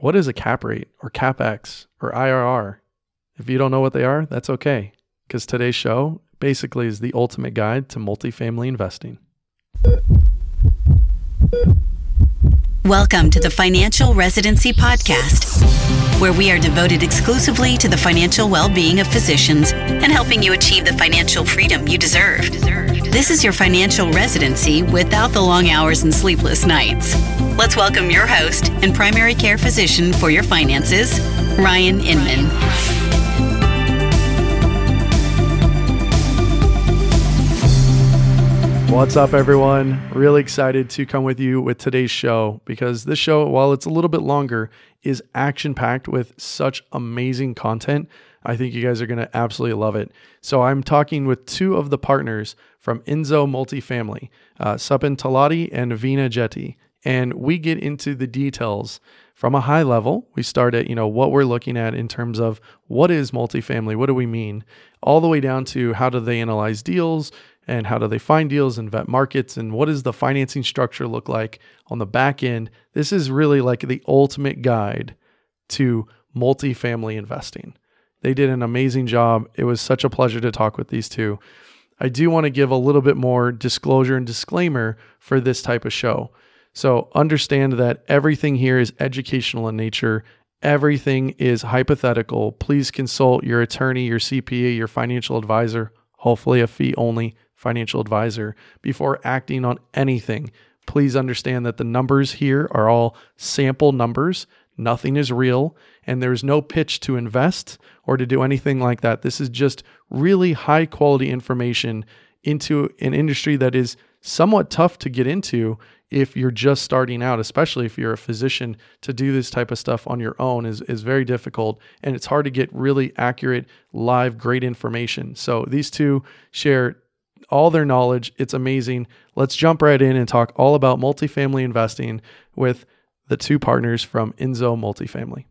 what is a cap rate or capex or IRR? If you don't know what they are, that's okay, because today's show basically is the ultimate guide to multifamily investing. Welcome to the Financial Residency Podcast, where we are devoted exclusively to the financial well being of physicians and helping you achieve the financial freedom you deserve. This is your financial residency without the long hours and sleepless nights. Let's welcome your host and primary care physician for your finances, Ryan Inman. What's up, everyone? Really excited to come with you with today's show because this show, while it's a little bit longer, is action packed with such amazing content. I think you guys are going to absolutely love it. So, I'm talking with two of the partners from Inzo Multifamily, uh, Sapan Talati and Veena Jetti. And we get into the details from a high level. We start at, you know, what we're looking at in terms of what is multifamily, what do we mean, all the way down to how do they analyze deals, and how do they find deals and vet markets and what does the financing structure look like on the back end. This is really like the ultimate guide to multifamily investing. They did an amazing job. It was such a pleasure to talk with these two. I do want to give a little bit more disclosure and disclaimer for this type of show. So understand that everything here is educational in nature. Everything is hypothetical. Please consult your attorney, your CPA, your financial advisor, hopefully a fee only financial advisor before acting on anything. Please understand that the numbers here are all sample numbers. Nothing is real, and there's no pitch to invest or to do anything like that. This is just really high quality information into an industry that is somewhat tough to get into if you're just starting out, especially if you're a physician, to do this type of stuff on your own is, is very difficult. And it's hard to get really accurate, live, great information. So these two share all their knowledge. It's amazing. Let's jump right in and talk all about multifamily investing with the two partners from Inzo Multifamily.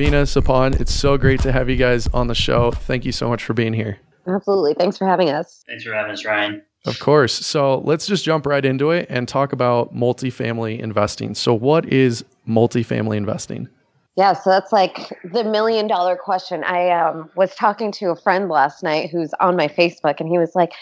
Veena, Sapan, it's so great to have you guys on the show. Thank you so much for being here. Absolutely. Thanks for having us. Thanks for having us, Ryan. Of course. So let's just jump right into it and talk about multifamily investing. So, what is multifamily investing? Yeah, so that's like the million dollar question. I um, was talking to a friend last night who's on my Facebook, and he was like,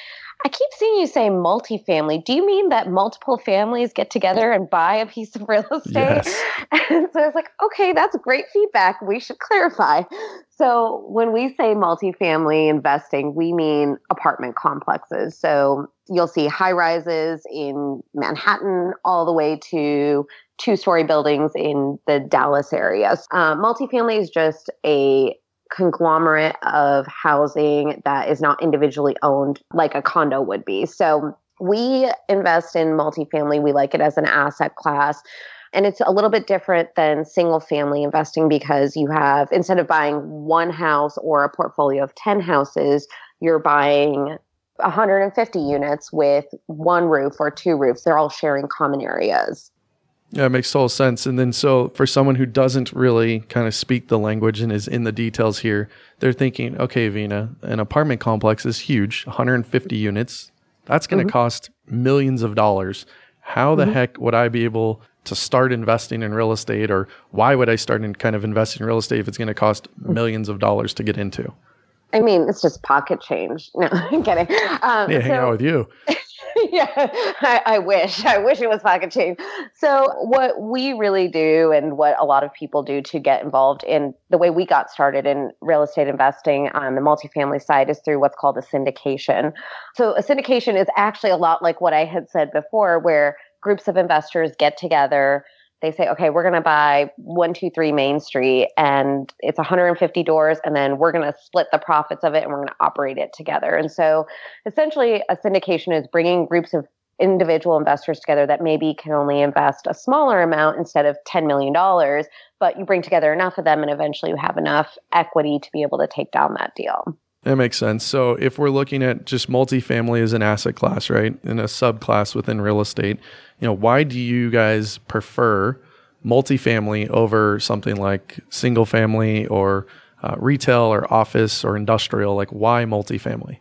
I keep seeing you say multifamily. Do you mean that multiple families get together and buy a piece of real estate? Yes. And so I was like, okay, that's great feedback. We should clarify. So when we say multifamily investing, we mean apartment complexes. So you'll see high rises in Manhattan all the way to two story buildings in the Dallas area. Uh, multifamily is just a conglomerate of housing that is not individually owned like a condo would be. So we invest in multifamily. We like it as an asset class. And it's a little bit different than single family investing because you have, instead of buying one house or a portfolio of 10 houses, you're buying 150 units with one roof or two roofs. They're all sharing common areas. Yeah, it makes total sense. And then, so for someone who doesn't really kind of speak the language and is in the details here, they're thinking, okay, Veena, an apartment complex is huge, 150 units. That's going to mm-hmm. cost millions of dollars. How the mm-hmm. heck would I be able to start investing in real estate, or why would I start in kind of investing in real estate if it's going to cost mm-hmm. millions of dollars to get into? I mean, it's just pocket change. No, I'm kidding. Um, yeah, hang so, out with you. yeah, I, I, wish. I wish it was pocket change. So, what we really do, and what a lot of people do to get involved in the way we got started in real estate investing on the multifamily side, is through what's called a syndication. So, a syndication is actually a lot like what I had said before, where groups of investors get together they say, okay, we're going to buy 123 Main Street and it's 150 doors, and then we're going to split the profits of it and we're going to operate it together. And so essentially, a syndication is bringing groups of individual investors together that maybe can only invest a smaller amount instead of $10 million, but you bring together enough of them and eventually you have enough equity to be able to take down that deal. That makes sense. So if we're looking at just multifamily as an asset class, right, in a subclass within real estate, you know, why do you guys prefer multifamily over something like single family or uh, retail or office or industrial? Like, why multifamily?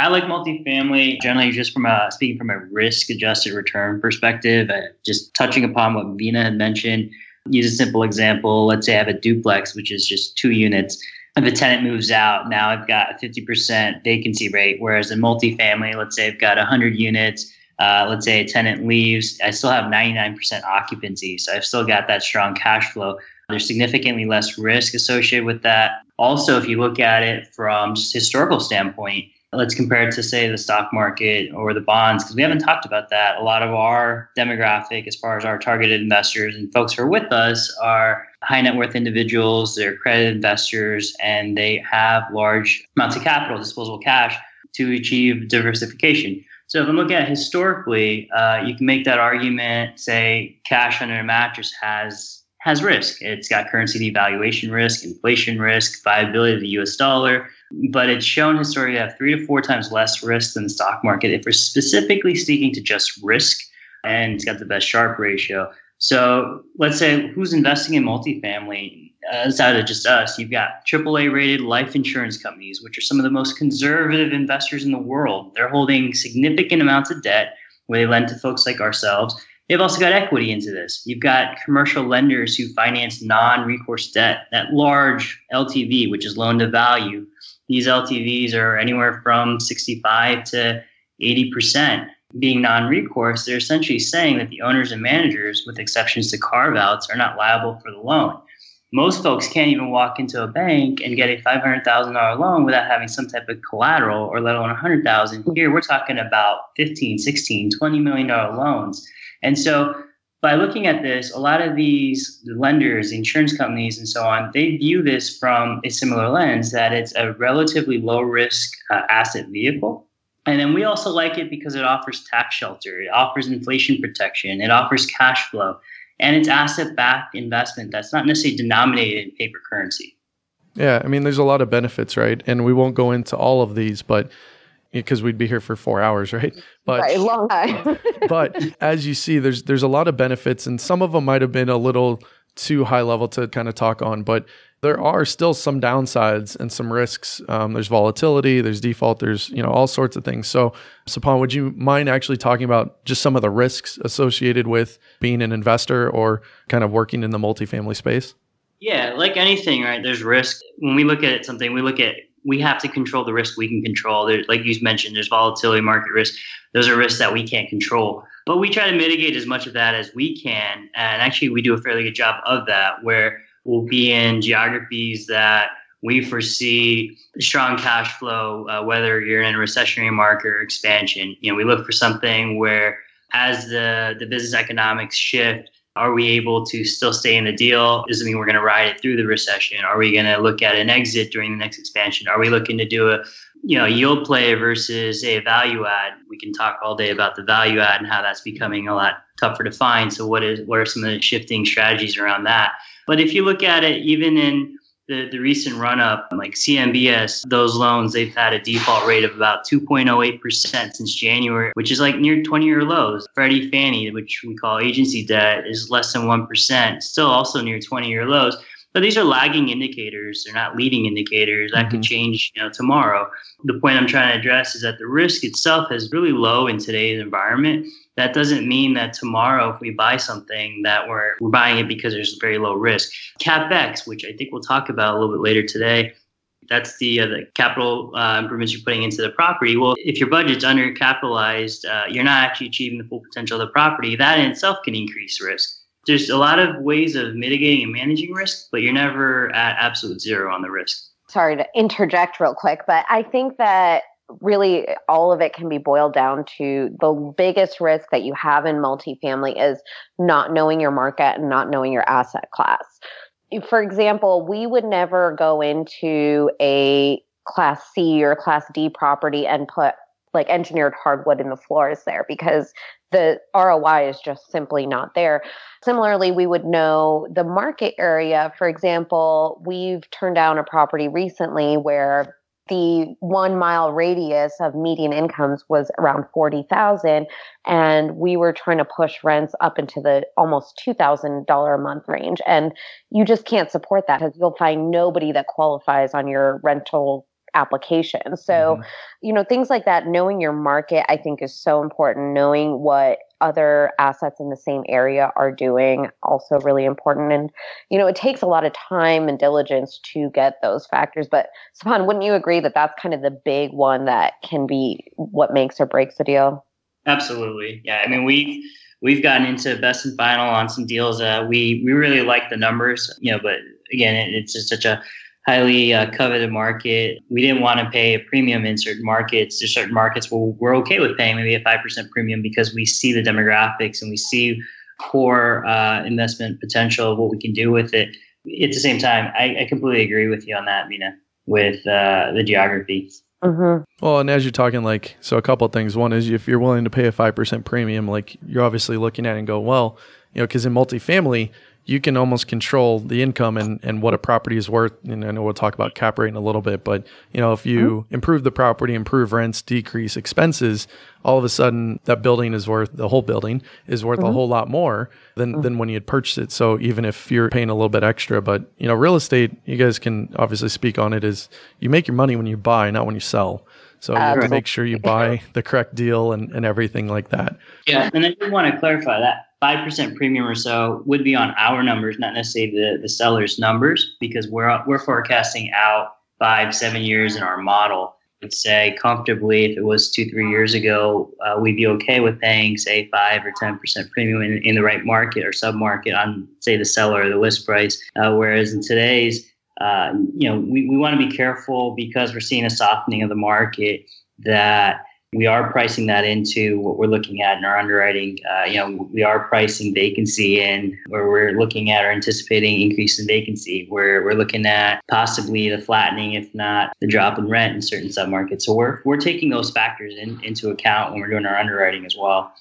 I like multifamily generally just from a speaking from a risk adjusted return perspective. Uh, just touching upon what Veena had mentioned. Use a simple example. Let's say I have a duplex, which is just two units. If a tenant moves out, now I've got a 50% vacancy rate. Whereas in multifamily, let's say I've got 100 units. Uh, let's say a tenant leaves, I still have 99% occupancy. So I've still got that strong cash flow. There's significantly less risk associated with that. Also, if you look at it from just historical standpoint, let's compare it to say the stock market or the bonds because we haven't talked about that a lot of our demographic as far as our targeted investors and folks who are with us are high net worth individuals they're credit investors and they have large amounts of capital disposable cash to achieve diversification so if i'm looking at historically uh, you can make that argument say cash under a mattress has has risk. It's got currency devaluation risk, inflation risk, viability of the US dollar, but it's shown historically to have three to four times less risk than the stock market if we're specifically speaking to just risk, and it's got the best Sharpe ratio. So let's say who's investing in multifamily uh, outside of just us? You've got AAA rated life insurance companies, which are some of the most conservative investors in the world. They're holding significant amounts of debt where they lend to folks like ourselves They've also got equity into this. You've got commercial lenders who finance non recourse debt, that large LTV, which is loan to value. These LTVs are anywhere from 65 to 80%. Being non recourse, they're essentially saying that the owners and managers, with exceptions to carve outs, are not liable for the loan. Most folks can't even walk into a bank and get a $500,000 loan without having some type of collateral or let alone 100,000. Here we're talking about 15, 16, 20 million dollar loans and so by looking at this, a lot of these lenders, insurance companies, and so on, they view this from a similar lens that it's a relatively low risk uh, asset vehicle. And then we also like it because it offers tax shelter, it offers inflation protection, it offers cash flow, and it's asset backed investment that's not necessarily denominated in paper currency. Yeah, I mean, there's a lot of benefits, right? And we won't go into all of these, but because we'd be here for four hours, right? But right, long time. but as you see, there's there's a lot of benefits, and some of them might have been a little too high level to kind of talk on, but there are still some downsides and some risks. Um, there's volatility, there's default, there's you know all sorts of things. So, Sapan, would you mind actually talking about just some of the risks associated with being an investor or kind of working in the multifamily space? Yeah, like anything, right? There's risk. When we look at something, we look at we have to control the risk we can control. There, like you mentioned, there's volatility, market risk. Those are risks that we can't control. But we try to mitigate as much of that as we can. And actually, we do a fairly good job of that, where we'll be in geographies that we foresee strong cash flow, uh, whether you're in a recessionary market or expansion. You know, we look for something where as the, the business economics shift, are we able to still stay in the deal? Does it mean we're going to ride it through the recession? Are we going to look at an exit during the next expansion? Are we looking to do a you know yield play versus a value add? We can talk all day about the value add and how that's becoming a lot tougher to find. So what is what are some of the shifting strategies around that? But if you look at it, even in the, the recent run up, like CMBS, those loans, they've had a default rate of about 2.08% since January, which is like near 20 year lows. Freddie Fannie, which we call agency debt, is less than 1%, still also near 20 year lows. But these are lagging indicators. They're not leading indicators. That mm-hmm. could change, you know, tomorrow. The point I'm trying to address is that the risk itself is really low in today's environment. That doesn't mean that tomorrow, if we buy something, that we're we're buying it because there's very low risk. CapEx, which I think we'll talk about a little bit later today, that's the, uh, the capital uh, improvements you're putting into the property. Well, if your budget's undercapitalized, uh, you're not actually achieving the full potential of the property. That in itself can increase risk there's a lot of ways of mitigating and managing risk, but you're never at absolute zero on the risk. Sorry to interject real quick, but I think that really all of it can be boiled down to the biggest risk that you have in multifamily is not knowing your market and not knowing your asset class. For example, we would never go into a class C or class D property and put like engineered hardwood in the floors there because the ROI is just simply not there. Similarly, we would know the market area. For example, we've turned down a property recently where the one mile radius of median incomes was around 40,000 and we were trying to push rents up into the almost $2,000 a month range and you just can't support that because you'll find nobody that qualifies on your rental application. So, mm-hmm. you know, things like that, knowing your market, I think is so important. Knowing what other assets in the same area are doing, also really important. And, you know, it takes a lot of time and diligence to get those factors. But, Sapan, wouldn't you agree that that's kind of the big one that can be what makes or breaks a deal? Absolutely. Yeah. I mean, we, we've gotten into best and final on some deals. Uh, we we really like the numbers, you know, but again, it, it's just such a highly uh, coveted market. We didn't want to pay a premium in certain markets. There's certain markets where we're okay with paying maybe a five percent premium because we see the demographics and we see core uh, investment potential of what we can do with it. At the same time, I, I completely agree with you on that, Veena, with uh, the geography. Mm-hmm. Well, and as you're talking, like, so a couple of things. One is if you're willing to pay a 5% premium, like, you're obviously looking at it and go, well, you know, because in multifamily, you can almost control the income and, and what a property is worth. And I know we'll talk about cap rate in a little bit, but you know, if you mm-hmm. improve the property, improve rents, decrease expenses, all of a sudden that building is worth the whole building is worth mm-hmm. a whole lot more than, mm-hmm. than when you had purchased it. So even if you're paying a little bit extra, but you know, real estate, you guys can obviously speak on it is you make your money when you buy, not when you sell. So you have to make sure you buy the correct deal and, and everything like that. Yeah. And I do want to clarify that 5% premium or so would be on our numbers, not necessarily the, the seller's numbers, because we're, we're forecasting out five, seven years in our model. I'd say comfortably, if it was two, three years ago, uh, we'd be okay with paying, say, 5 or 10% premium in, in the right market or sub market on, say, the seller or the list price. Uh, whereas in today's, uh, you know, we, we want to be careful because we're seeing a softening of the market that we are pricing that into what we're looking at in our underwriting. Uh, you know, we are pricing vacancy in where we're looking at or anticipating increase in vacancy, where we're looking at possibly the flattening, if not the drop in rent in certain submarkets. So we're we're taking those factors in, into account when we're doing our underwriting as well.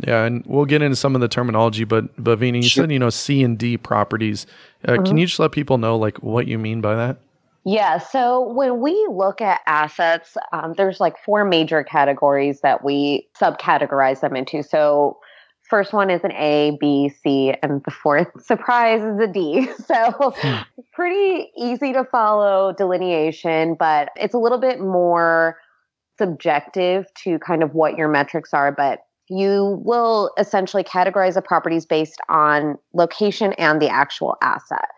Yeah, and we'll get into some of the terminology, but but Veena, you sure. said you know C and D properties. Uh, mm-hmm. Can you just let people know like what you mean by that? Yeah. So when we look at assets, um, there's like four major categories that we subcategorize them into. So first one is an A, B, C, and the fourth surprise is a D. So hmm. pretty easy to follow delineation, but it's a little bit more subjective to kind of what your metrics are. But you will essentially categorize the properties based on location and the actual asset.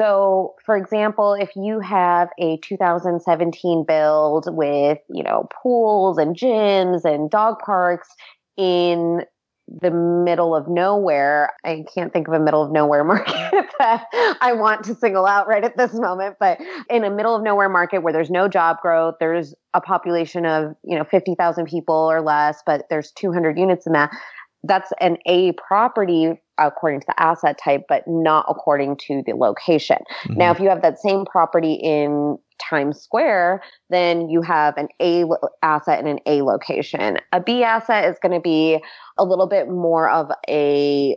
So, for example, if you have a 2017 build with, you know, pools and gyms and dog parks in the middle of nowhere, I can't think of a middle of nowhere market that I want to single out right at this moment, but in a middle of nowhere market where there's no job growth, there's a population of, you know, 50,000 people or less, but there's 200 units in that. That's an A property according to the asset type, but not according to the location. Mm-hmm. Now, if you have that same property in Times Square, then you have an A asset and an A location. A B asset is going to be a little bit more of a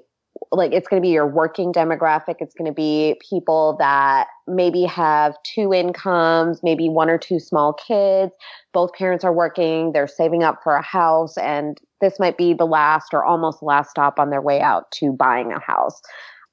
like it's going to be your working demographic. It's going to be people that maybe have two incomes, maybe one or two small kids. Both parents are working, they're saving up for a house, and this might be the last or almost last stop on their way out to buying a house.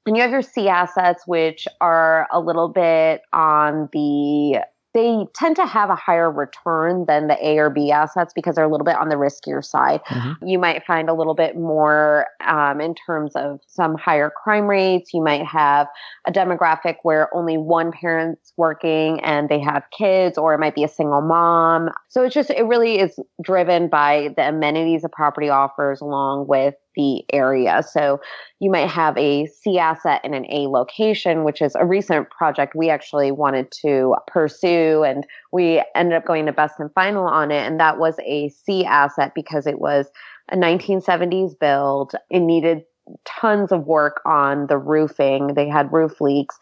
And you have your C assets, which are a little bit on the they tend to have a higher return than the A or B assets because they're a little bit on the riskier side. Mm-hmm. You might find a little bit more um, in terms of some higher crime rates. You might have a demographic where only one parent's working and they have kids, or it might be a single mom. So it's just, it really is driven by the amenities a property offers along with the area. So you might have a C asset in an A location, which is a recent project we actually wanted to pursue. And we ended up going to best and final on it. And that was a C asset because it was a 1970s build. It needed tons of work on the roofing. They had roof leaks,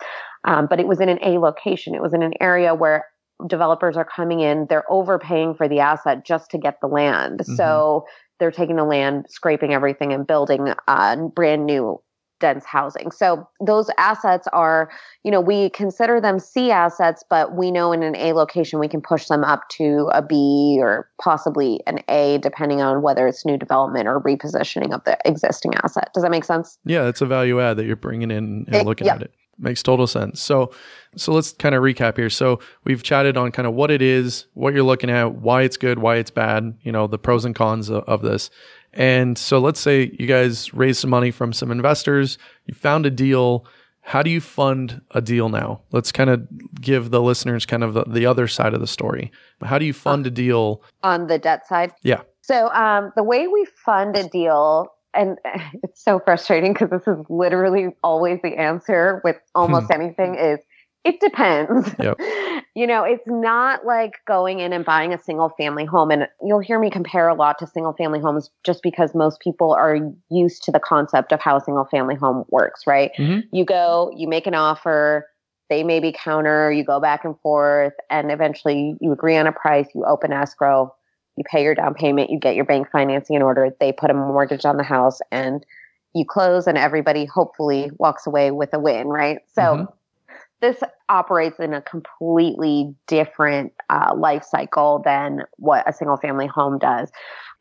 um, but it was in an A location. It was in an area where developers are coming in, they're overpaying for the asset just to get the land. Mm-hmm. So they're taking the land, scraping everything, and building uh, brand new dense housing. So those assets are, you know, we consider them C assets, but we know in an A location we can push them up to a B or possibly an A, depending on whether it's new development or repositioning of the existing asset. Does that make sense? Yeah, it's a value add that you're bringing in and it, looking at it. Makes total sense. So, so let's kind of recap here. So we've chatted on kind of what it is, what you're looking at, why it's good, why it's bad, you know, the pros and cons of, of this. And so let's say you guys raised some money from some investors, you found a deal. How do you fund a deal now? Let's kind of give the listeners kind of the, the other side of the story. How do you fund a deal on the debt side? Yeah. So um, the way we fund a deal and it's so frustrating because this is literally always the answer with almost hmm. anything is it depends. Yep. you know, it's not like going in and buying a single family home. And you'll hear me compare a lot to single family homes just because most people are used to the concept of how a single family home works, right? Mm-hmm. You go, you make an offer, they maybe counter, you go back and forth, and eventually you agree on a price, you open escrow, you pay your down payment, you get your bank financing in order, they put a mortgage on the house, and you close, and everybody hopefully walks away with a win, right? So mm-hmm. this operates in a completely different uh, life cycle than what a single family home does.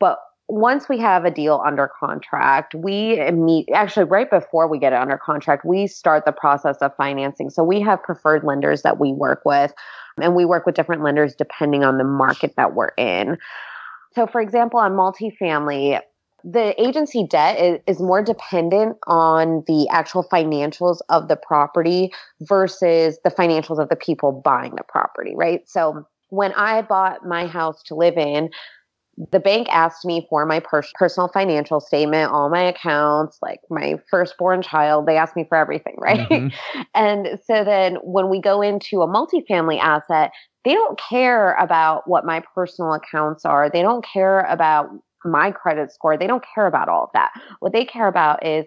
But once we have a deal under contract, we meet actually right before we get it under contract, we start the process of financing. So we have preferred lenders that we work with, and we work with different lenders depending on the market that we're in. So, for example, on multifamily, the agency debt is, is, more dependent on the actual financials of the property versus the financials of the people buying the property, right? So, when I bought my house to live in, the bank asked me for my per- personal financial statement, all my accounts, like my firstborn child. They asked me for everything, right? Mm-hmm. and so then when we go into a multifamily asset, they don't care about what my personal accounts are. They don't care about my credit score. They don't care about all of that. What they care about is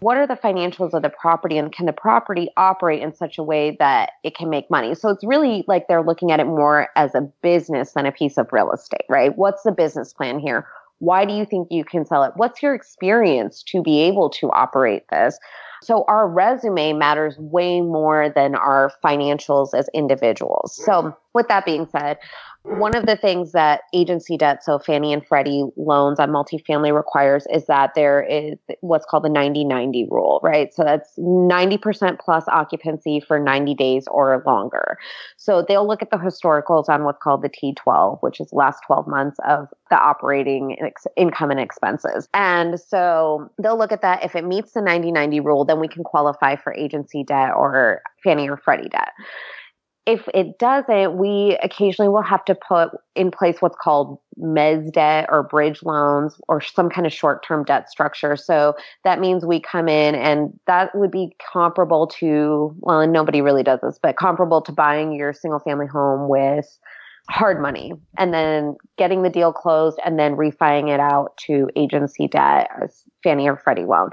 what are the financials of the property and can the property operate in such a way that it can make money? So it's really like they're looking at it more as a business than a piece of real estate, right? What's the business plan here? Why do you think you can sell it? What's your experience to be able to operate this? So our resume matters way more than our financials as individuals. So with that being said, one of the things that agency debt, so Fannie and Freddie loans on multifamily requires is that there is what's called the 90 90 rule, right? So that's 90% plus occupancy for 90 days or longer. So they'll look at the historicals on what's called the T12, which is last 12 months of the operating ex- income and expenses. And so they'll look at that. If it meets the 90 90 rule, then we can qualify for agency debt or Fannie or Freddie debt if it doesn't, we occasionally will have to put in place what's called mezz debt or bridge loans or some kind of short term debt structure. So that means we come in and that would be comparable to, well, and nobody really does this, but comparable to buying your single family home with hard money and then getting the deal closed and then refining it out to agency debt as Fannie or Freddie loan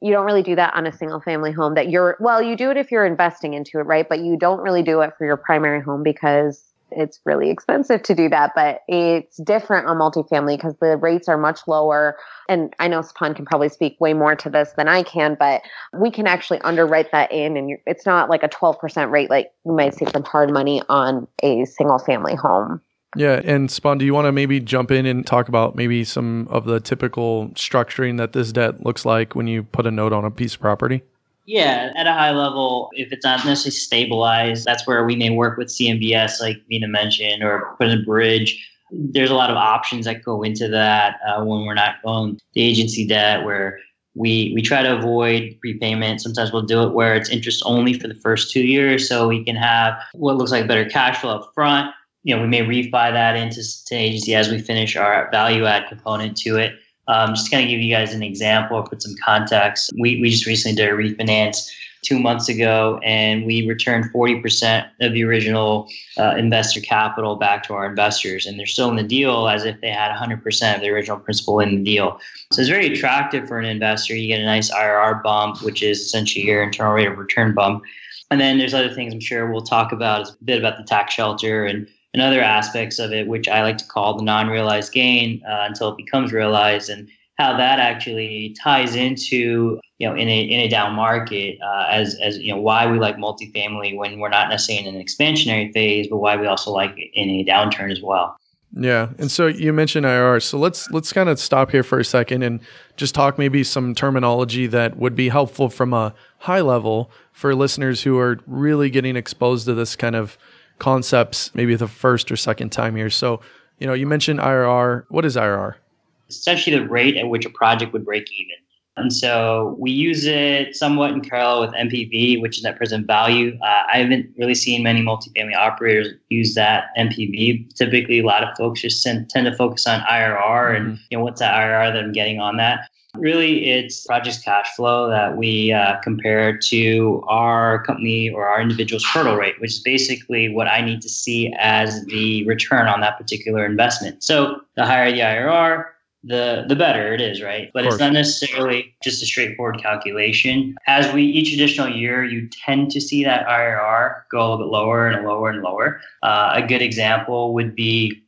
you don't really do that on a single family home that you're well you do it if you're investing into it right? But you don't really do it for your primary home because it's really expensive to do that. But it's different on multifamily because the rates are much lower. And i know Sapan can probably speak way more to this than i can but we can actually underwrite that in and it's not like a 12% rate like you might see some hard money on a single family home yeah, and Sapan, do you want to maybe jump in and talk about maybe some of the typical structuring that this debt looks like when you put a note on a piece of property? Yeah, at a high level, if it's not necessarily stabilized, that's where we may work with CMBS, like Veena mentioned, or put in a bridge. There's a lot of options that go into that uh, when we're not going the agency debt, where we we try to avoid prepayment. Sometimes we'll do it where it's interest only for the first two years, so we can have what looks like better cash flow up front you know, we may refi that into to agency as we finish our value add component to it. Um, just kind of give you guys an example, put some context. We, we just recently did a refinance two months ago, and we returned 40% of the original uh, investor capital back to our investors. And they're still in the deal as if they had 100% of the original principal in the deal. So it's very attractive for an investor. You get a nice IRR bump, which is essentially your internal rate of return bump. And then there's other things I'm sure we'll talk about, a bit about the tax shelter and and other aspects of it, which I like to call the non-realized gain uh, until it becomes realized, and how that actually ties into you know in a in a down market uh, as as you know why we like multifamily when we're not necessarily in an expansionary phase, but why we also like it in a downturn as well. Yeah. And so you mentioned IRR. So let's let's kind of stop here for a second and just talk maybe some terminology that would be helpful from a high level for listeners who are really getting exposed to this kind of concepts maybe the first or second time here. So, you know, you mentioned IRR. What is IRR? Essentially the rate at which a project would break even. And so we use it somewhat in parallel with NPV, which is net present value. Uh, I haven't really seen many multifamily operators use that NPV. Typically, a lot of folks just tend, tend to focus on IRR mm-hmm. and you know what's the IRR that I'm getting on that. Really, it's project cash flow that we uh, compare to our company or our individual's hurdle rate, which is basically what I need to see as the return on that particular investment. So the higher the IRR, the the better it is, right? But it's not necessarily just a straightforward calculation. As we each additional year, you tend to see that IRR go a little bit lower and lower and lower. Uh, a good example would be,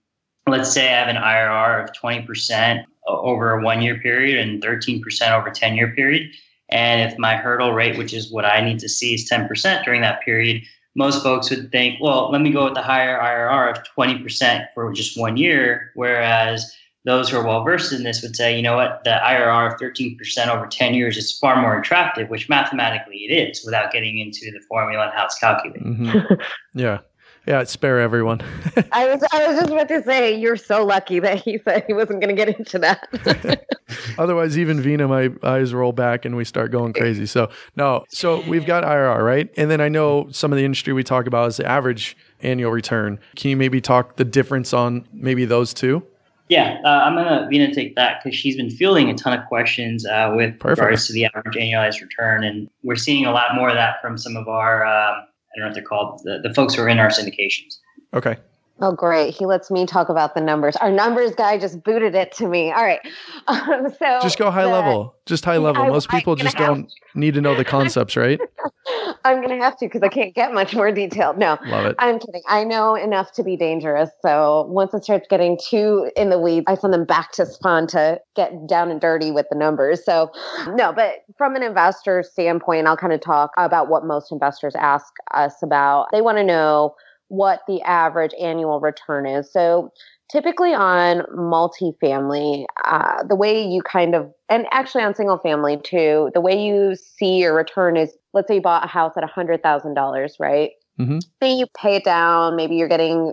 let's say I have an IRR of twenty percent over a one year period and thirteen percent over a ten year period. And if my hurdle rate, which is what I need to see, is ten percent during that period, most folks would think, well, let me go with the higher IRR of 20% for just one year. Whereas those who are well versed in this would say, you know what, the IRR of 13% over 10 years is far more attractive, which mathematically it is without getting into the formula and how it's calculated. Mm-hmm. yeah. Yeah, spare everyone. I was I was just about to say you're so lucky that he said he wasn't going to get into that. Otherwise, even Veena, my eyes roll back and we start going crazy. So no, so we've got IRR, right? And then I know some of the industry we talk about is the average annual return. Can you maybe talk the difference on maybe those two? Yeah, uh, I'm gonna Veena take that because she's been fielding a ton of questions uh, with Perfect. regards to the average annualized return, and we're seeing a lot more of that from some of our um, I don't know what they're called the, the folks who are in our syndications. Okay. Oh, great. He lets me talk about the numbers. Our numbers guy just booted it to me. All right. Um, so just go high the, level. Just high level. Most people just don't need to know the concepts, right? I'm going to have to because I can't get much more detailed. No, Love it. I'm kidding. I know enough to be dangerous. So once it starts getting too in the weeds, I send them back to Sapan to get down and dirty with the numbers. So no, but from an investor standpoint, I'll kind of talk about what most investors ask us about. They want to know what the average annual return is. So typically on multifamily, uh, the way you kind of, and actually on single family too, the way you see your return is let's say you bought a house at $100,000, right? Mm-hmm. Then you pay it down. Maybe you're getting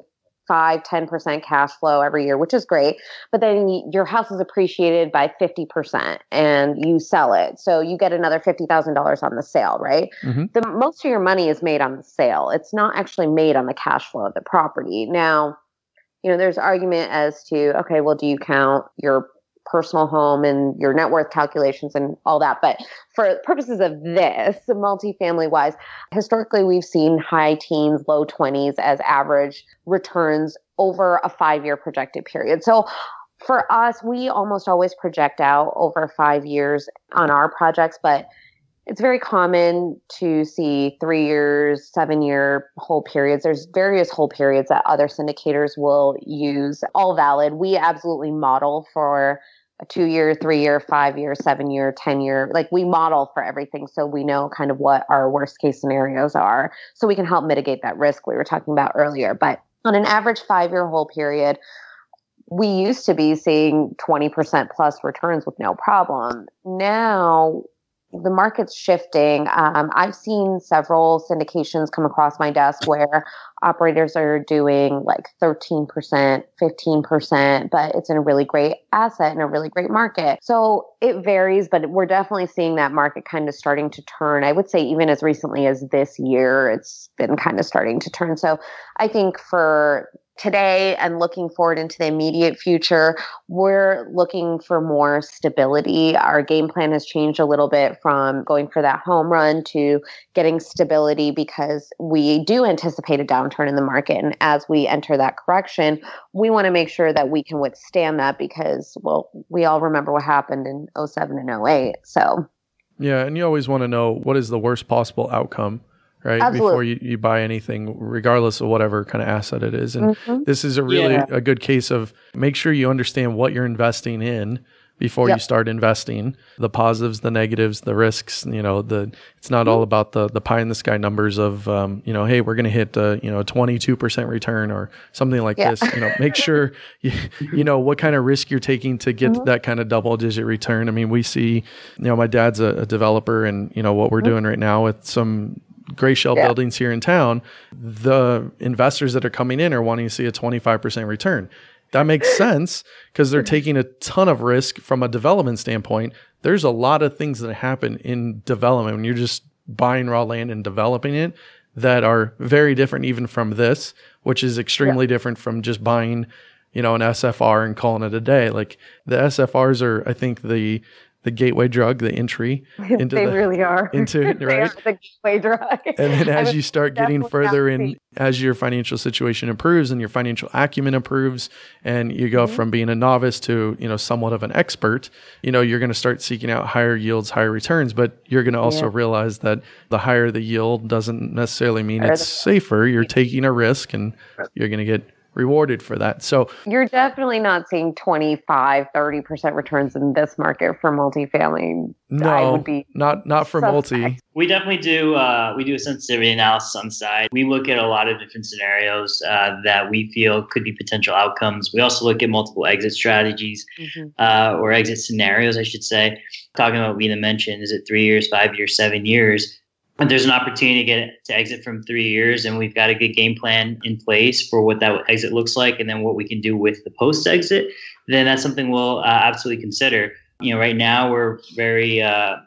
five, 10% cash flow every year, which is great. But then your house is appreciated by 50% and you sell it. So you get another $50,000 on the sale, right? Mm-hmm. The most of your money is made on the sale. It's not actually made on the cash flow of the property. Now, you know, there's argument as to, okay, well, do you count your personal home and your net worth calculations and all that. But for purposes of this, multifamily wise, historically we've seen high teens, low 20s as average returns over a five year projected period. So for us, we almost always project out over five years on our projects, but it's very common to see three years, seven year hold periods. There's various hold periods that other syndicators will use, all valid. We absolutely model for a two year, three year, five year, seven year, 10 year. Like we model for everything. So we know kind of what our worst case scenarios are. So we can help mitigate that risk we were talking about earlier. But on an average five year hold period, we used to be seeing 20% plus returns with no problem. Now the market's shifting. Um, I've seen several syndications come across my desk where operators are doing like 13%, 15%, but it's in a really great asset in a really great market. So it varies, but we're definitely seeing that market kind of starting to turn. I would say even as recently as this year, it's been kind of starting to turn. So I think for today and looking forward into the immediate future, we're looking for more stability. Our game plan has changed a little bit from going for that home run to getting stability because we do anticipate a downturn in the market. And as we enter that correction, we want to make sure that we can withstand that because, well, we all remember what happened in 07 and 08. So, yeah, and you always want to know what is the worst possible outcome right? Absolutely. Before you, you buy anything, regardless of whatever kind of asset it is. And mm-hmm. this is a really yeah. a good case of make sure you understand what you're investing in before yep. you start investing the positives the negatives the risks you know the it's not all about the the pie in the sky numbers of um, you know hey we're going to hit uh, you know 22% return or something like yeah. this you know make sure you, you know what kind of risk you're taking to get mm-hmm. that kind of double digit return i mean we see you know my dad's a, a developer and you know what we're mm-hmm. doing right now with some gray shell yeah. buildings here in town the investors that are coming in are wanting to see a 25% return that makes sense because they're taking a ton of risk from a development standpoint. There's a lot of things that happen in development when you're just buying raw land and developing it that are very different even from this, which is extremely yeah. different from just buying, you know, an SFR and calling it a day. Like the SFRs are, I think, the the gateway drug, the entry into they the, really are into it, right? the gateway drug. And then as you start getting further in, as your financial situation improves and your financial acumen improves, and you go mm-hmm. from being a novice to you know somewhat of an expert, you know you're going to start seeking out higher yields, higher returns. But you're going to also yeah. realize that the higher the yield doesn't necessarily mean it's safer. You're taking a risk, and you're going to get rewarded for that. So you're definitely not seeing 25, 30% returns in this market for multifamily. No, be not not for suspect. multi. We definitely do. Uh, we do a sensitivity analysis on side. We look at a lot of different scenarios uh, that we feel could be potential outcomes. We also look at multiple exit strategies mm-hmm. uh, or exit scenarios, I should say. Talking about what Veena mentioned, is it three years, five years, seven years? There's an opportunity to get to exit from three years, and we've got a good game plan in place for what that exit looks like, and then what we can do with the post exit. Then that's something we'll uh, absolutely consider. You know, right now we're very uh,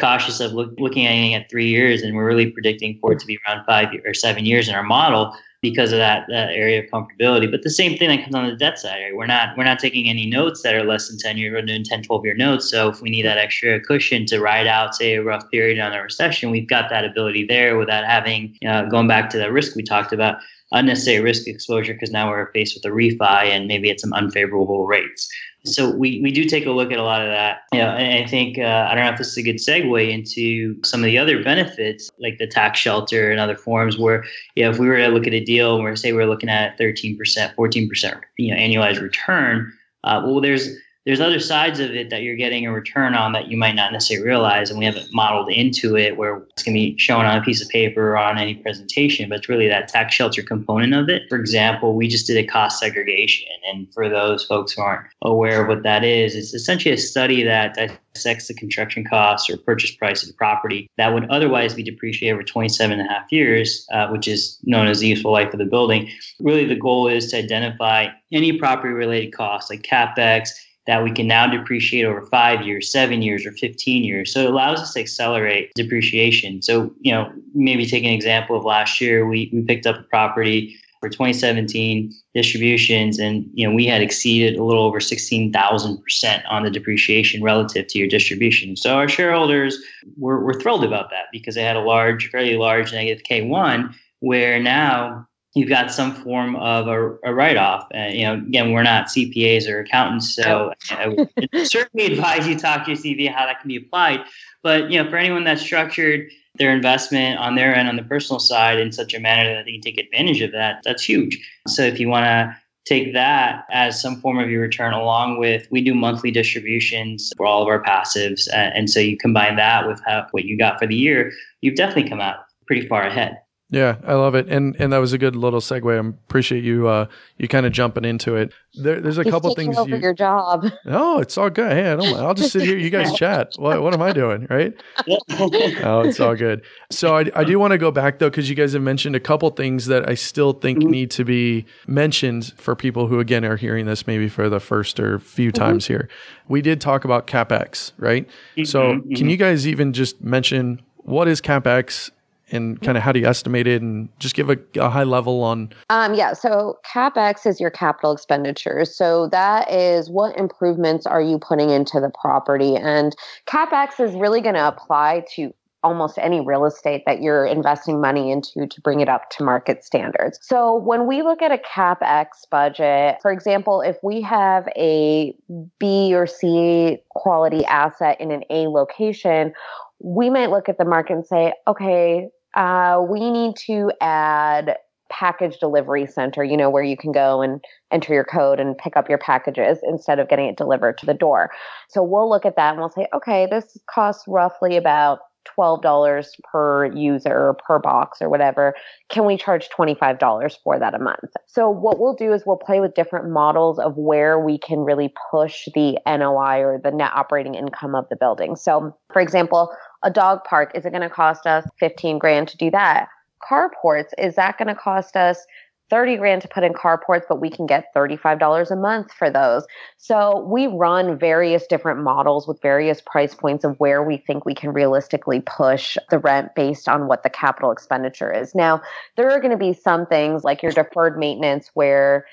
cautious of look, looking at anything at three years, and we're really predicting for it to be around five or seven years in our model because of that, that area of comfortability. But the same thing that comes on the debt side, right? We're not we're not taking any notes that are less than 10 year, doing 10, 12 year notes. So if we need that extra cushion to ride out, say, a rough period on a recession, we've got that ability there without having uh, going back to that risk we talked about, unnecessary risk exposure because now we're faced with a refi and maybe at some unfavorable rates. So we, we do take a look at a lot of that. You know, and I think uh, I don't know if this is a good segue into some of the other benefits, like the tax shelter and other forms. Where you know, if we were to look at a deal where say we're looking at 13%, 14%, you know, annualized return, uh, well, there's there's other sides of it that you're getting a return on that you might not necessarily realize and we haven't modeled into it where it's going to be shown on a piece of paper or on any presentation but it's really that tax shelter component of it. For example we just did a cost segregation and for those folks who aren't aware of what that is it's essentially a study that dissects the construction costs or purchase price of the property that would otherwise be depreciated over 27 and a half years uh, which is known as the useful life of the building. Really the goal is to identify any property related costs like capex that we can now depreciate over five years, seven years, or 15 years. So it allows us to accelerate depreciation. So, you know, maybe take an example of last year, we, we picked up a property for 2017 distributions and you know we had exceeded a little over 16,000% on the depreciation relative to your distribution. So our shareholders were, were thrilled about that because they had a large, fairly large negative K1 where now you've got some form of a, a write-off. And, you know, again, we're not CPAs or accountants, so I would certainly advise you talk to your CV how that can be applied. But you know, for anyone that's structured their investment on their end on the personal side in such a manner that they can take advantage of that, that's huge. So if you want to take that as some form of your return along with we do monthly distributions for all of our passives and so you combine that with how, what you got for the year you've definitely come out pretty far ahead yeah, I love it, and and that was a good little segue. I appreciate you uh, you kind of jumping into it. There, there's a He's couple things over you, your job. No, it's all good. Hey, I don't. I'll just sit here. You guys chat. What what am I doing? Right? oh, it's all good. So I I do want to go back though because you guys have mentioned a couple things that I still think mm-hmm. need to be mentioned for people who again are hearing this maybe for the first or few mm-hmm. times here. We did talk about capex, right? Mm-hmm. So can mm-hmm. you guys even just mention what is capex and kind of how do you estimate it? And just give a, a high level on um, yeah so capex is your capital expenditures. So that is what improvements are you putting into the property? And capex is really going to apply to almost any real estate that you're investing money into to bring it up to market standards. So when we look at a capex budget, for example, if we have a B or C quality asset in an A location, we might look at the market and say, okay, uh, we need to add package delivery center, you know, where you can go and enter your code and pick up your packages instead of getting it delivered to the door. So we'll look at that and we'll say, okay, this costs roughly about $12 per user or per box or whatever, can we charge $25 for that a month? So what we'll do is we'll play with different models of where we can really push the NOI or the net operating income of the building. So for example, a dog park, is it going to cost us 15 grand to do that? Carports, is that going to cost us 30 grand to put in carports, but we can get $35 a month for those. So we run various different models with various price points of where we think we can realistically push the rent based on what the capital expenditure is. Now, there are going to be some things like your deferred maintenance where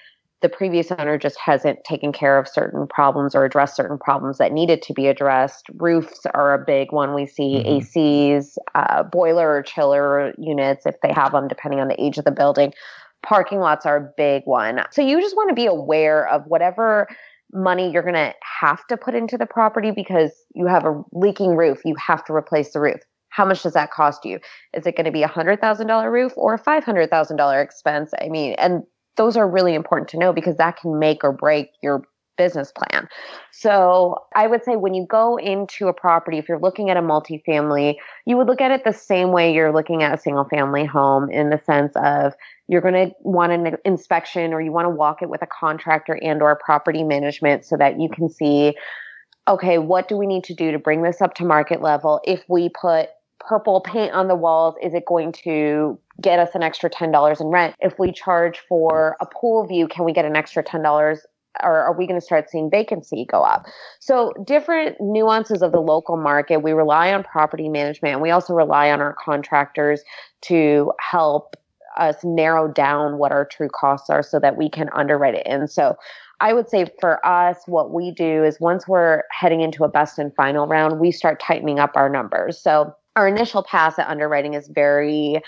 the previous owner just hasn't taken care of certain problems or addressed certain problems that needed to be addressed. Roofs are a big one we see, mm-hmm. ACs, uh, boiler or chiller units, if they have them, depending on the age of the building parking lots are a big one. So you just want to be aware of whatever money you're going to have to put into the property because you have a leaking roof. You have to replace the roof. How much does that cost you? Is it going to be a $100,000 roof or a $500,000 expense? I mean, and those are really important to know because that can make or break your business plan. So I would say when you go into a property, if you're looking at a multifamily, you would look at it the same way you're looking at a single family home in the sense of you're going to want an inspection or you want to walk it with a contractor and or property management so that you can see okay what do we need to do to bring this up to market level if we put purple paint on the walls is it going to get us an extra $10 in rent if we charge for a pool view can we get an extra $10 or are we going to start seeing vacancy go up? So different nuances of the local market. We rely on property management and we also rely on our contractors to help us narrow down what our true costs are so that we can underwrite it in. So I would say for us, what we do is once we're heading into a best and final round, we start tightening up our numbers. So our initial pass at underwriting is very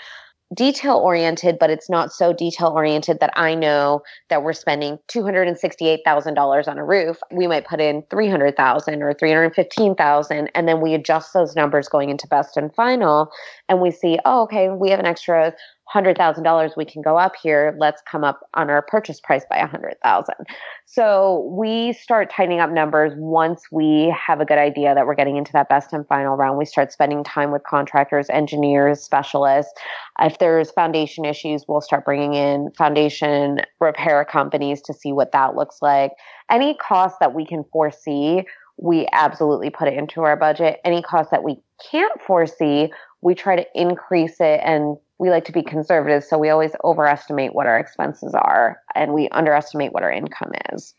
detail oriented, but it's not so detail oriented that I know that we're spending $268,000 on a roof. We might put in 300,000 or 315,000 and then we adjust those numbers going into best and final and we see, oh, okay, we have an extra $100,000 we can go up here. Let's come up on our purchase price by a 100,000. So we start tightening up numbers once we have a good idea that we're getting into that best and final round. We start spending time with contractors, engineers, specialists. If there's foundation issues, we'll start bringing in foundation repair companies to see what that looks like. Any cost that we can foresee, we absolutely put it into our budget. Any cost that we can't foresee, we try to increase it and we like to be conservative, so we always overestimate what our expenses are and we underestimate what our income is.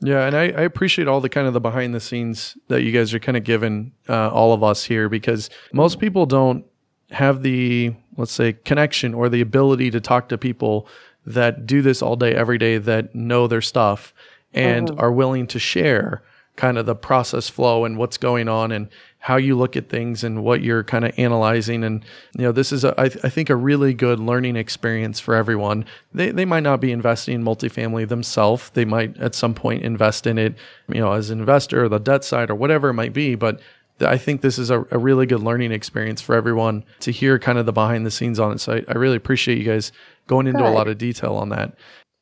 Yeah, and I, I appreciate all the kind of the behind the scenes that you guys are kind of giving uh, all of us here because most people don't have the let's say connection or the ability to talk to people that do this all day every day that know their stuff and mm-hmm. are willing to share kind of the process flow and what's going on and how you look at things and what you're kind of analyzing. And, you know, this is, a, I, th- I think, a really good learning experience for everyone. They, they might not be investing in multifamily themselves. They might at some point invest in it, you know, as an investor or the debt side or whatever it might be. But I think this is a, a really good learning experience for everyone to hear kind of the behind the scenes on it. So I, I really appreciate you guys going into good. a lot of detail on that.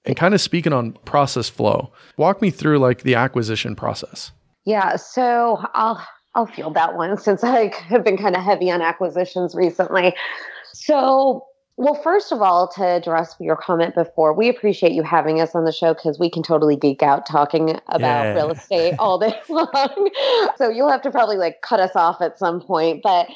And kind of speaking on process flow, walk me through like the acquisition process. Yeah, so I'll I'll field that one since I have been kind of heavy on acquisitions recently. So, well, first of all, to address your comment before, we appreciate you having us on the show because we can totally geek out talking about yeah. real estate all day long. so you'll have to probably like cut us off at some point. But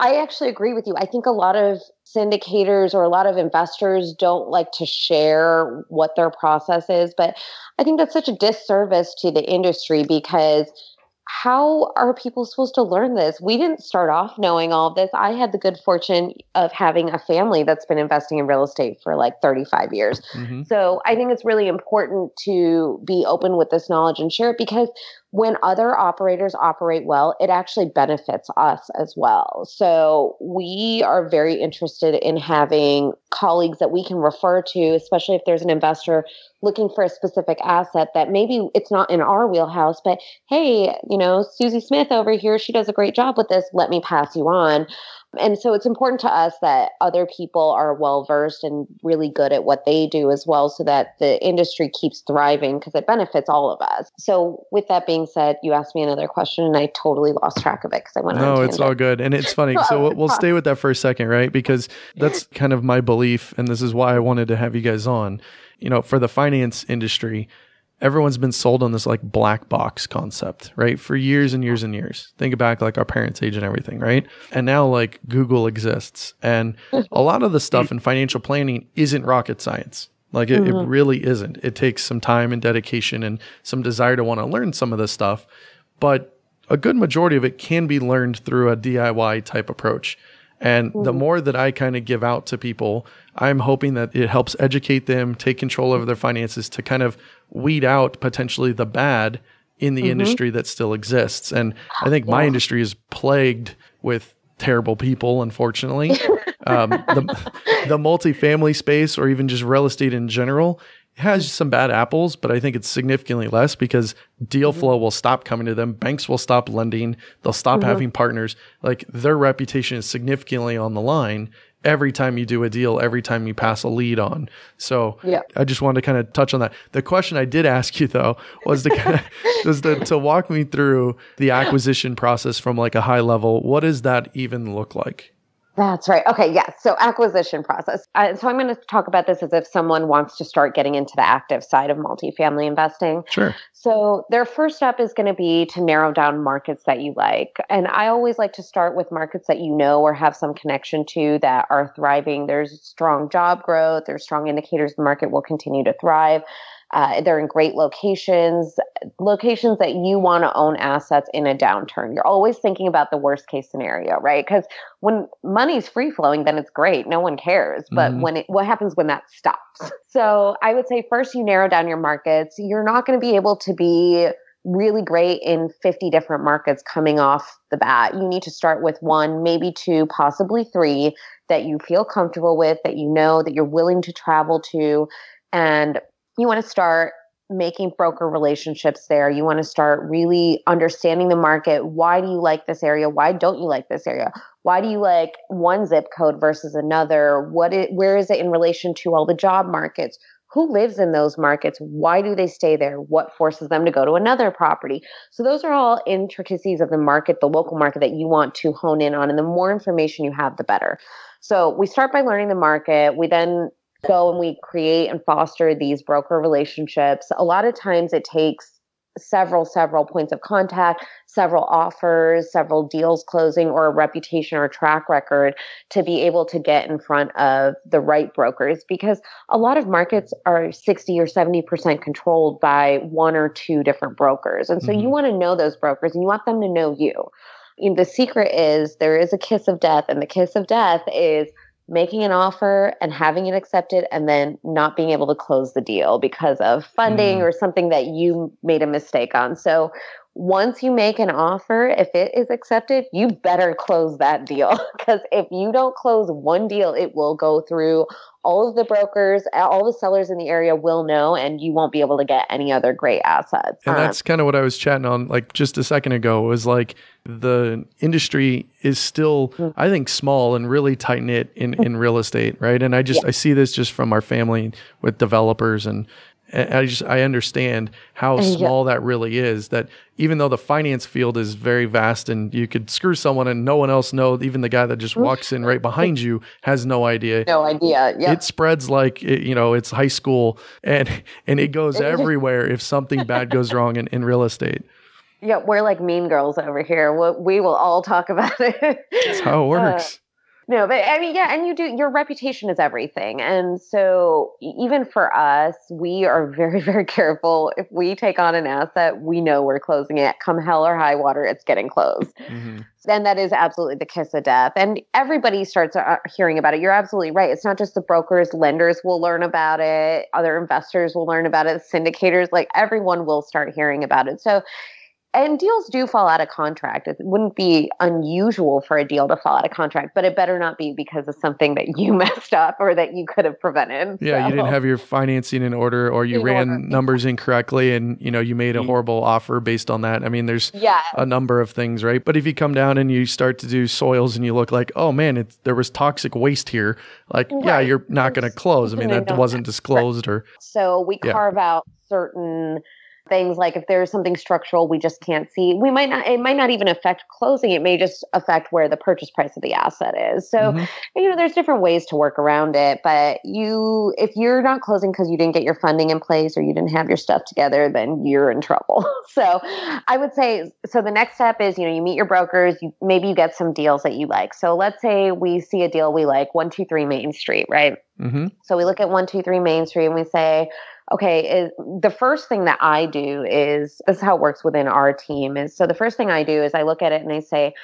I actually agree with you. I think a lot of syndicators or a lot of investors don't like to share what their process is, but I think that's such a disservice to the industry because how are people supposed to learn this? We didn't start off knowing all of this. I had the good fortune of having a family that's been investing in real estate for like 35 years. Mm-hmm. So I think it's really important to be open with this knowledge and share it because when other operators operate well, it actually benefits us as well. So we are very interested in having colleagues that we can refer to, especially if there's an investor looking for a specific asset that maybe it's not in our wheelhouse, but hey, you know, Susie Smith over here, she does a great job with this. Let me pass you on And so it's important to us that other people are well versed and really good at what they do as well so that the industry keeps thriving because it benefits all of us. So with that being said, you asked me another question and I totally lost track of it because I went No, it's all good. And it's funny. So we'll, we'll stay with that for a second, right? Because that's kind of my belief and this is why I wanted to have you guys on. You know, for the finance industry, everyone's been sold on this like black box concept, right? For years and years and years. Think back like our parents' age and everything, right? And now like Google exists. And a lot of the stuff in financial planning isn't rocket science. Like it, mm-hmm. it really isn't. It takes some time and dedication and some desire to want to learn some of this stuff. But a good majority of it can be learned through a DIY type approach. And mm-hmm. the more that I kind of give out to people, I'm hoping that it helps educate them, take control over their finances to kind of weed out potentially the bad in the mm-hmm. industry that still exists. And I think yeah. my industry is plagued with terrible people, unfortunately. um, the, the multifamily space or even just real estate in general has some bad apples, but I think it's significantly less because deal mm-hmm. flow will stop coming to them. Banks will stop lending. They'll stop mm-hmm. having partners. Like their reputation is significantly on the line every time you do a deal, every time you pass a lead on. So yeah. I just wanted to kind of touch on that. The question I did ask you though was to kind of was to, to walk me through the acquisition process from like a high level. What does that even look like? That's right. Okay. Yes. So acquisition process. Uh, so I'm going to talk about this as if someone wants to start getting into the active side of multifamily investing. Sure. So their first step is going to be to narrow down markets that you like. And I always like to start with markets that you know or have some connection to that are thriving. There's strong job growth. There's strong indicators the market will continue to thrive. Uh, they're in great locations, locations that you want to own assets in a downturn. You're always thinking about the worst case scenario, right? Because when money's free flowing, then it's great. No one cares. But mm-hmm. when it, what happens when that stops? So I would say first you narrow down your markets. You're not going to be able to be really great in 50 different markets coming off the bat. You need to start with one, maybe two, possibly three that you feel comfortable with, that you know that you're willing to travel to. And you want to start making broker relationships there. You want to start really understanding the market. Why do you like this area? Why don't you like this area? Why do you like one zip code versus another? What where is it in relation to all the job markets? Who lives in those markets? Why do they stay there? What forces them to go to another property? So those are all intricacies of the market, the local market that you want to hone in on. And the more information you have, the better. So we start by learning the market. We then go and we create and foster these broker relationships. A lot of times it takes several, several points of contact, several offers, several deals closing, or a reputation or a track record to be able to get in front of the right brokers because a lot of markets are 60 or 70% controlled by one or two different brokers. And so mm-hmm. you want to know those brokers and you want them to know you. And the secret is there is a kiss of death, and the kiss of death is making an offer and having it accepted and then not being able to close the deal because of funding mm. or something that you made a mistake on. So once you make an offer, if it is accepted, you better close that deal because if you don't close one deal, it will go through all of the brokers, all the sellers in the area will know, and you won't be able to get any other great assets. And um, that's kind of what I was chatting on like just a second ago was like the industry is still, mm-hmm. I think, small and really tight knit in, in real estate, right? And I just, yeah. I see this just from our family with developers and I just I understand how small that really is. That even though the finance field is very vast and you could screw someone and no one else know, even the guy that just walks in right behind you has no idea. No idea. Yeah. It spreads like you know it's high school and and it goes everywhere if something bad goes wrong in, in real estate. Yeah, we're like mean girls over here. We, we will all talk about it. That's how it works. Uh, no, but I mean, yeah, and you do, your reputation is everything. And so even for us, we are very, very careful. If we take on an asset, we know we're closing it. Come hell or high water, it's getting closed. Mm-hmm. And that is absolutely the kiss of death. And everybody starts uh, hearing about it. You're absolutely right. It's not just the brokers, lenders will learn about it, other investors will learn about it, syndicators, like everyone will start hearing about it. So and deals do fall out of contract. It wouldn't be unusual for a deal to fall out of contract, but it better not be because of something that you messed up or that you could have prevented. Yeah, so. you didn't have your financing in order or you In ran order. numbers incorrectly and you know you made a Mhm. horrible offer based on that. I mean, there's Yeah. a number of things, right? But if you come down and you start to do soils and you look like, oh man, it's, there was toxic waste here, like, yeah, you're not going to close. I mean, that wasn't disclosed or, So we Yeah. carve out certain things like if there's something structural we just can't see we might not it might not even affect closing it may just affect where the purchase price of the asset is so Mhm. you know there's different ways to work around it but you if you're not closing because you didn't get your funding in place or you didn't have your stuff together then you're in trouble so i would say so the next step is you know you meet your brokers you maybe you get some deals that you like so let's say we see a deal we like 123 main street right Mhm. so we look at 123 main street and we say okay the first thing that i do is this is how it works within our team is so the first thing i do is i look at it and i say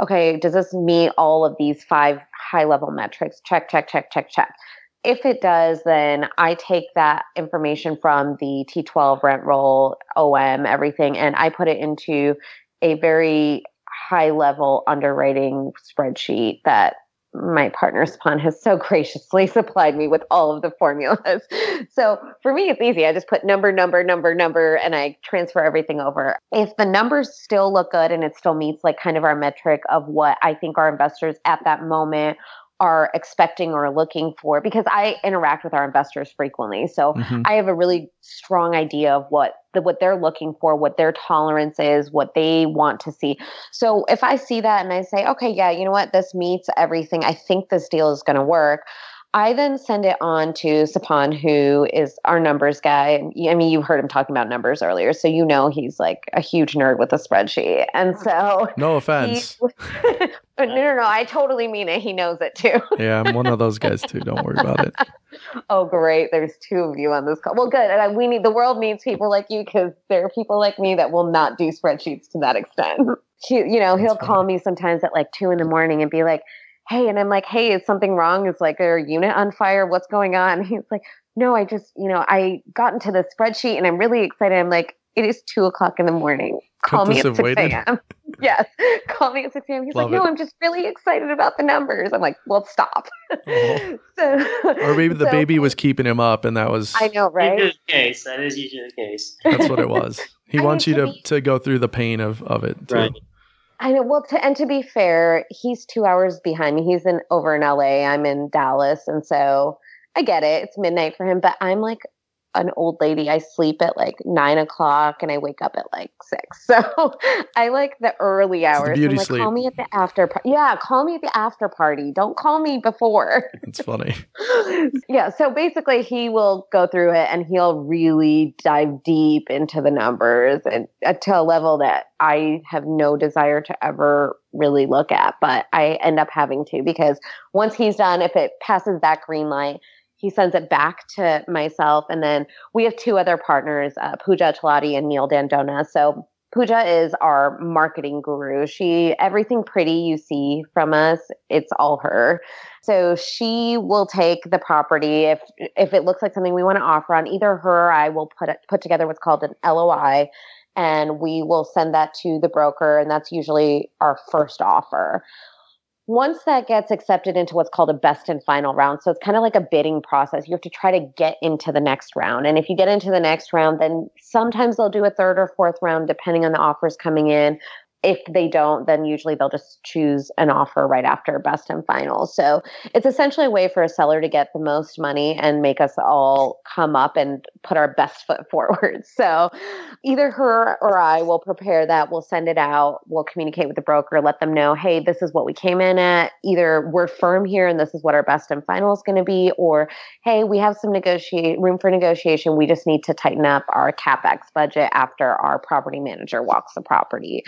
okay does this meet all of these five high level metrics? Check check check check check. If it does then i take that information from the t12 rent roll om everything and i put it into a very high level underwriting spreadsheet that my partner Sapan has so graciously supplied me with all of the formulas. So for me, it's easy. I just put number, number, number, number, and I transfer everything over. If the numbers still look good and it still meets like kind of our metric of what I think our investors at that moment are expecting or looking for, because I interact with our investors frequently. So Mhm. I have a really strong idea of what the, what they're looking for, what their tolerance is, what they want to see. So if I see that and I say, okay, yeah, you know what, this meets everything. I think this deal is going to work. I then send it on to Sapan, who is our numbers guy. I mean, you heard him talking about numbers earlier, so you know he's like a huge nerd with a spreadsheet. And so, no he, offense. no, no, no, I totally mean it. He knows it too. yeah, I'm one of those guys too. Don't worry about it. Oh, great. There's two of you on this call. Well, good. And we need the world needs people like you because there are people like me that will not do spreadsheets to that extent. He, you know, he'll That's call me sometimes at like two in the morning and be like, "Hey," and I'm like, "Hey, is something wrong? Is like our unit on fire? What's going on?" He's like, "No, I just, you know, I got into the spreadsheet and I'm really excited." I'm like, "It is two o'clock in the morning. Call Couldn't me at six a.m." yes, call me at six a.m. He's Love like, "No, it. I'm just really excited about the numbers." I'm like, "Well, stop." Oh. so, Or maybe the so- baby was keeping him up and that was I know, right? Usually the case. That is usually the case. that's what it was. He I wants mean, you to to, me- to go through the pain of, of it too. Right. I know. Well, to, and to be fair, he's two hours behind me. He's in over in LA. I'm in Dallas, and so I get it. It's midnight for him, but I'm like an old lady. I sleep at like nine o'clock and I wake up at like six. So I like the early the hours. beauty I'm like, sleep. call me at the after. Par- yeah, call me at the after party. Don't call me before. It's funny. yeah. So basically, he will go through it and he'll really dive deep into the numbers and uh, to a level that I have no desire to ever really look at, but I end up having to because once he's done, if it passes that green light, he sends it back to myself. And then we have two other partners, uh, Pooja Talati and Neil Dandona. So Pooja is our marketing guru. She, everything pretty you see from us, it's all her. So she will take the property if if it looks like something we want to offer on. Either her or I will put it, put together what's called an LOI, and we will send that to the broker, and that's usually our first offer. Once that gets accepted into what's called a best and final round, so it's kind of like a bidding process. You have to try to get into the next round, and if you get into the next round, then sometimes they'll do a third or fourth round depending on the offers coming in if they don't, then usually they'll just choose an offer right after best and final. So it's essentially a way for a seller to get the most money and make us all come up and put our best foot forward. So either her or I will prepare that. We'll send it out. We'll communicate with the broker, let them know, hey, this is what we came in at. Either we're firm here and this is what our best and final is going to be, or hey, we have some negotiate room for negotiation. We just need to tighten up our capex budget after our property manager walks the property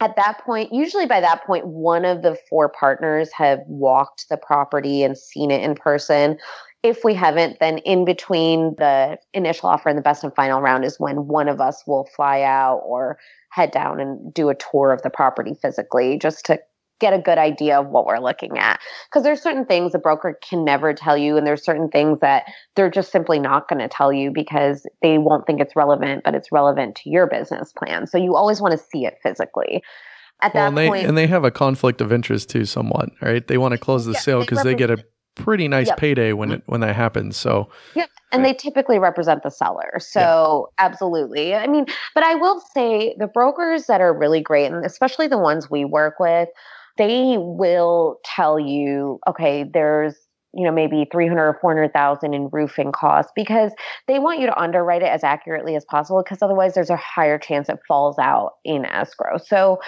at that point, usually by that point, one of the four partners have walked the property and seen it in person. If we haven't, then in between the initial offer and the best and final round is when one of us will fly out or head down and do a tour of the property physically just to get a good idea of what we're looking at. Because there's certain things a broker can never tell you, and there's certain things that they're just simply not going to tell you because they won't think it's relevant, but it's relevant to your business plan. So you always want to see it physically. At well, that and they, point, and they have a conflict of interest too, somewhat, right? They want to close the Yeah, sale they because they get a pretty nice Yep. payday when it mm-hmm. when that happens. So yeah, And they typically represent the seller. So, absolutely. I mean, but I will say the brokers that are really great, and especially the ones we work with, they will tell you, okay, there's you know maybe 300 or 400,000 in roofing costs because they want you to underwrite it as accurately as possible because otherwise there's a higher chance it falls out in escrow. So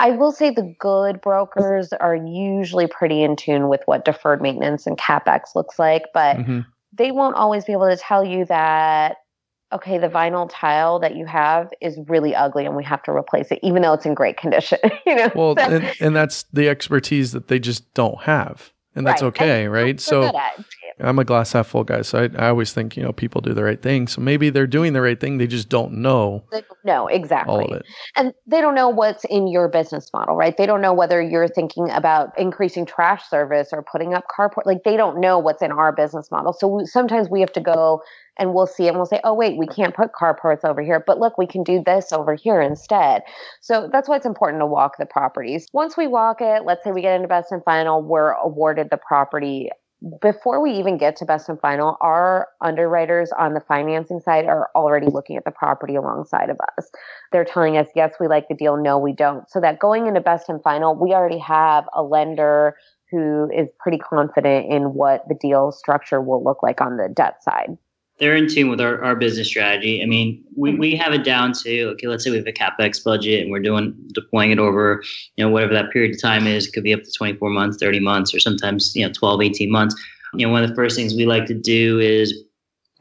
I will say the good brokers are usually pretty in tune with what deferred maintenance and capex looks like, but mhm. they won't always be able to tell you that okay the vinyl tile that you have is really ugly and we have to replace it even though it's in great condition you know well, So- and, and that's the expertise that they just don't have, and that's Right. okay, And right? So good at it. I'm a glass half full guy, so I, I always think you know people do the right thing. So maybe they're doing the right thing, they just don't know They don't know exactly. all of it. and they don't know what's in your business model right? They don't know whether you're thinking about increasing trash service or putting up carport like they don't know what's in our business model. So we, sometimes we have to go and we'll see and we'll say oh wait we can't put carports over here but look we can do this over here instead. So that's why it's important to walk the properties. Once we walk it let's say we get into best and final we're awarded the property before we even get to best and final, our underwriters on the financing side are already looking at the property alongside of us. They're telling us, yes, we like the deal, no, we don't. So that going into best and final, we already have a lender who is pretty confident in what the deal structure will look like on the debt side. They're in tune with our, our business strategy. I mean, we, we have it down to okay, let's say we have a capex budget and we're doing deploying it over, you know, whatever that period of time is. It could be up to 24 months, 30 months, or sometimes, you know, 12, 18 months. You know, one of the first things we like to do is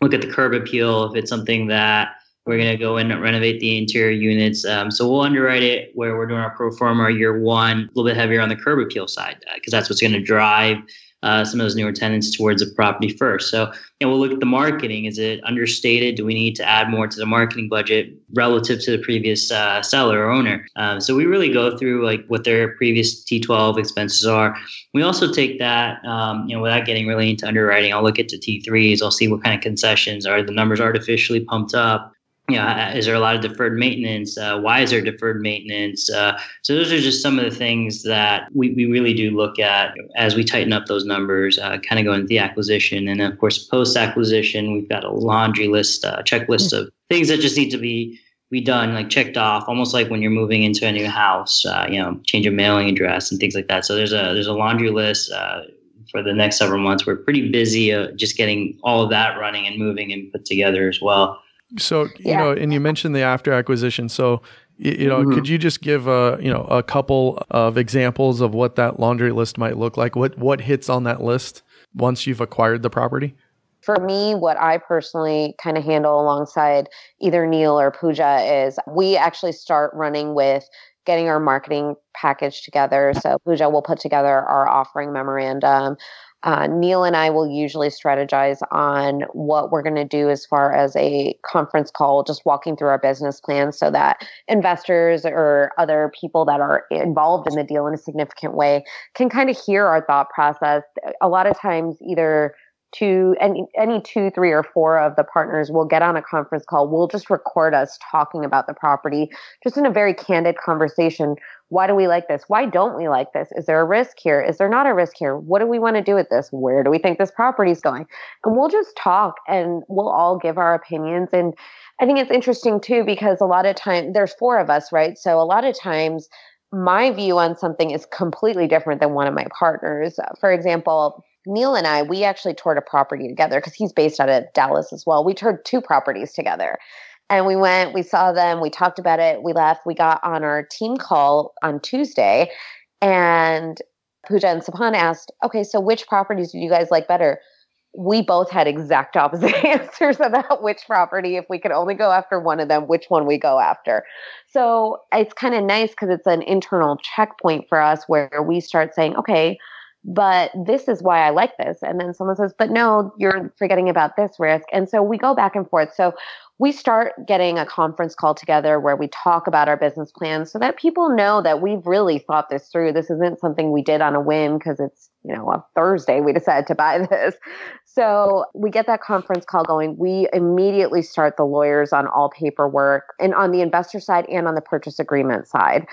look at the curb appeal if it's something that we're going to go in and renovate the interior units. Um, so we'll underwrite it where we're doing our pro forma year one, a little bit heavier on the curb appeal side, because that's what's going to drive uh, some of those newer tenants towards the property first. So, you know, we'll look at the marketing. Is it understated? Do we need to add more to the marketing budget relative to the previous uh, seller or owner? Um, so we really go through like what their previous T12 expenses are. We also take that, um, you know, without getting really into underwriting. I'll look at the T3s. I'll see what kind of concessions are the numbers artificially pumped up you know, is there a lot of deferred maintenance? Uh, why is there deferred maintenance? Uh, so those are just some of the things that we, we really do look at as we tighten up those numbers, uh, kind of go into the acquisition. And of course, post acquisition, we've got a laundry list, uh, checklist of things that just need to be be done, like checked off, almost like when you're moving into a new house, uh, you know, change of mailing address and things like that. So there's a there's a laundry list uh, for the next several months. We're pretty busy uh, just getting all of that running and moving and put together as well. So you Yeah. know, and you mentioned the after acquisition. So you, you know, Mhm. could you just give a you know a couple of examples of what that laundry list might look like? What what hits on that list once you've acquired the property? For me, what I personally kind of handle alongside either Neil or Pooja is we actually start running with getting our marketing package together. So Pooja will put together our offering memorandum. Uh, Neil and I will usually strategize on what we're going to do as far as a conference call, just walking through our business plan so that investors or other people that are involved in the deal in a significant way can kind of hear our thought process. A lot of times, either two any any two three or four of the partners will get on a conference call we'll just record us talking about the property just in a very candid conversation. Why do we like this? Why don't we like this? Is there a risk here? Is there not a risk here? What do we want to do with this? Where do we think this property is going? And we'll just talk and we'll all give our opinions. And i think it's interesting too because a lot of time there's four of us right? So a lot of times my view on something is completely different than one of my partners. For example Neil and I, we actually toured a property together because he's based out of Dallas as well. We toured two properties together. And we went, we saw them, we talked about it, we left, we got on our team call on Tuesday. And Pooja and Sapan asked, okay, so which properties do you guys like better? We both had exact opposite answers about which property, if we could only go after one of them, which one we go after. So it's kind of nice because it's an internal checkpoint for us where we start saying, okay, but this is why I like this. And then someone says, but no, you're forgetting about this risk. And so we go back and forth. So we start getting a conference call together where we talk about our business plan so that people know that we've really thought this through. This isn't something we did on a whim because it's, you know, a Thursday we decided to buy this. So we get that conference call going. We immediately start the lawyers on all paperwork and on the investor side and on the purchase agreement side.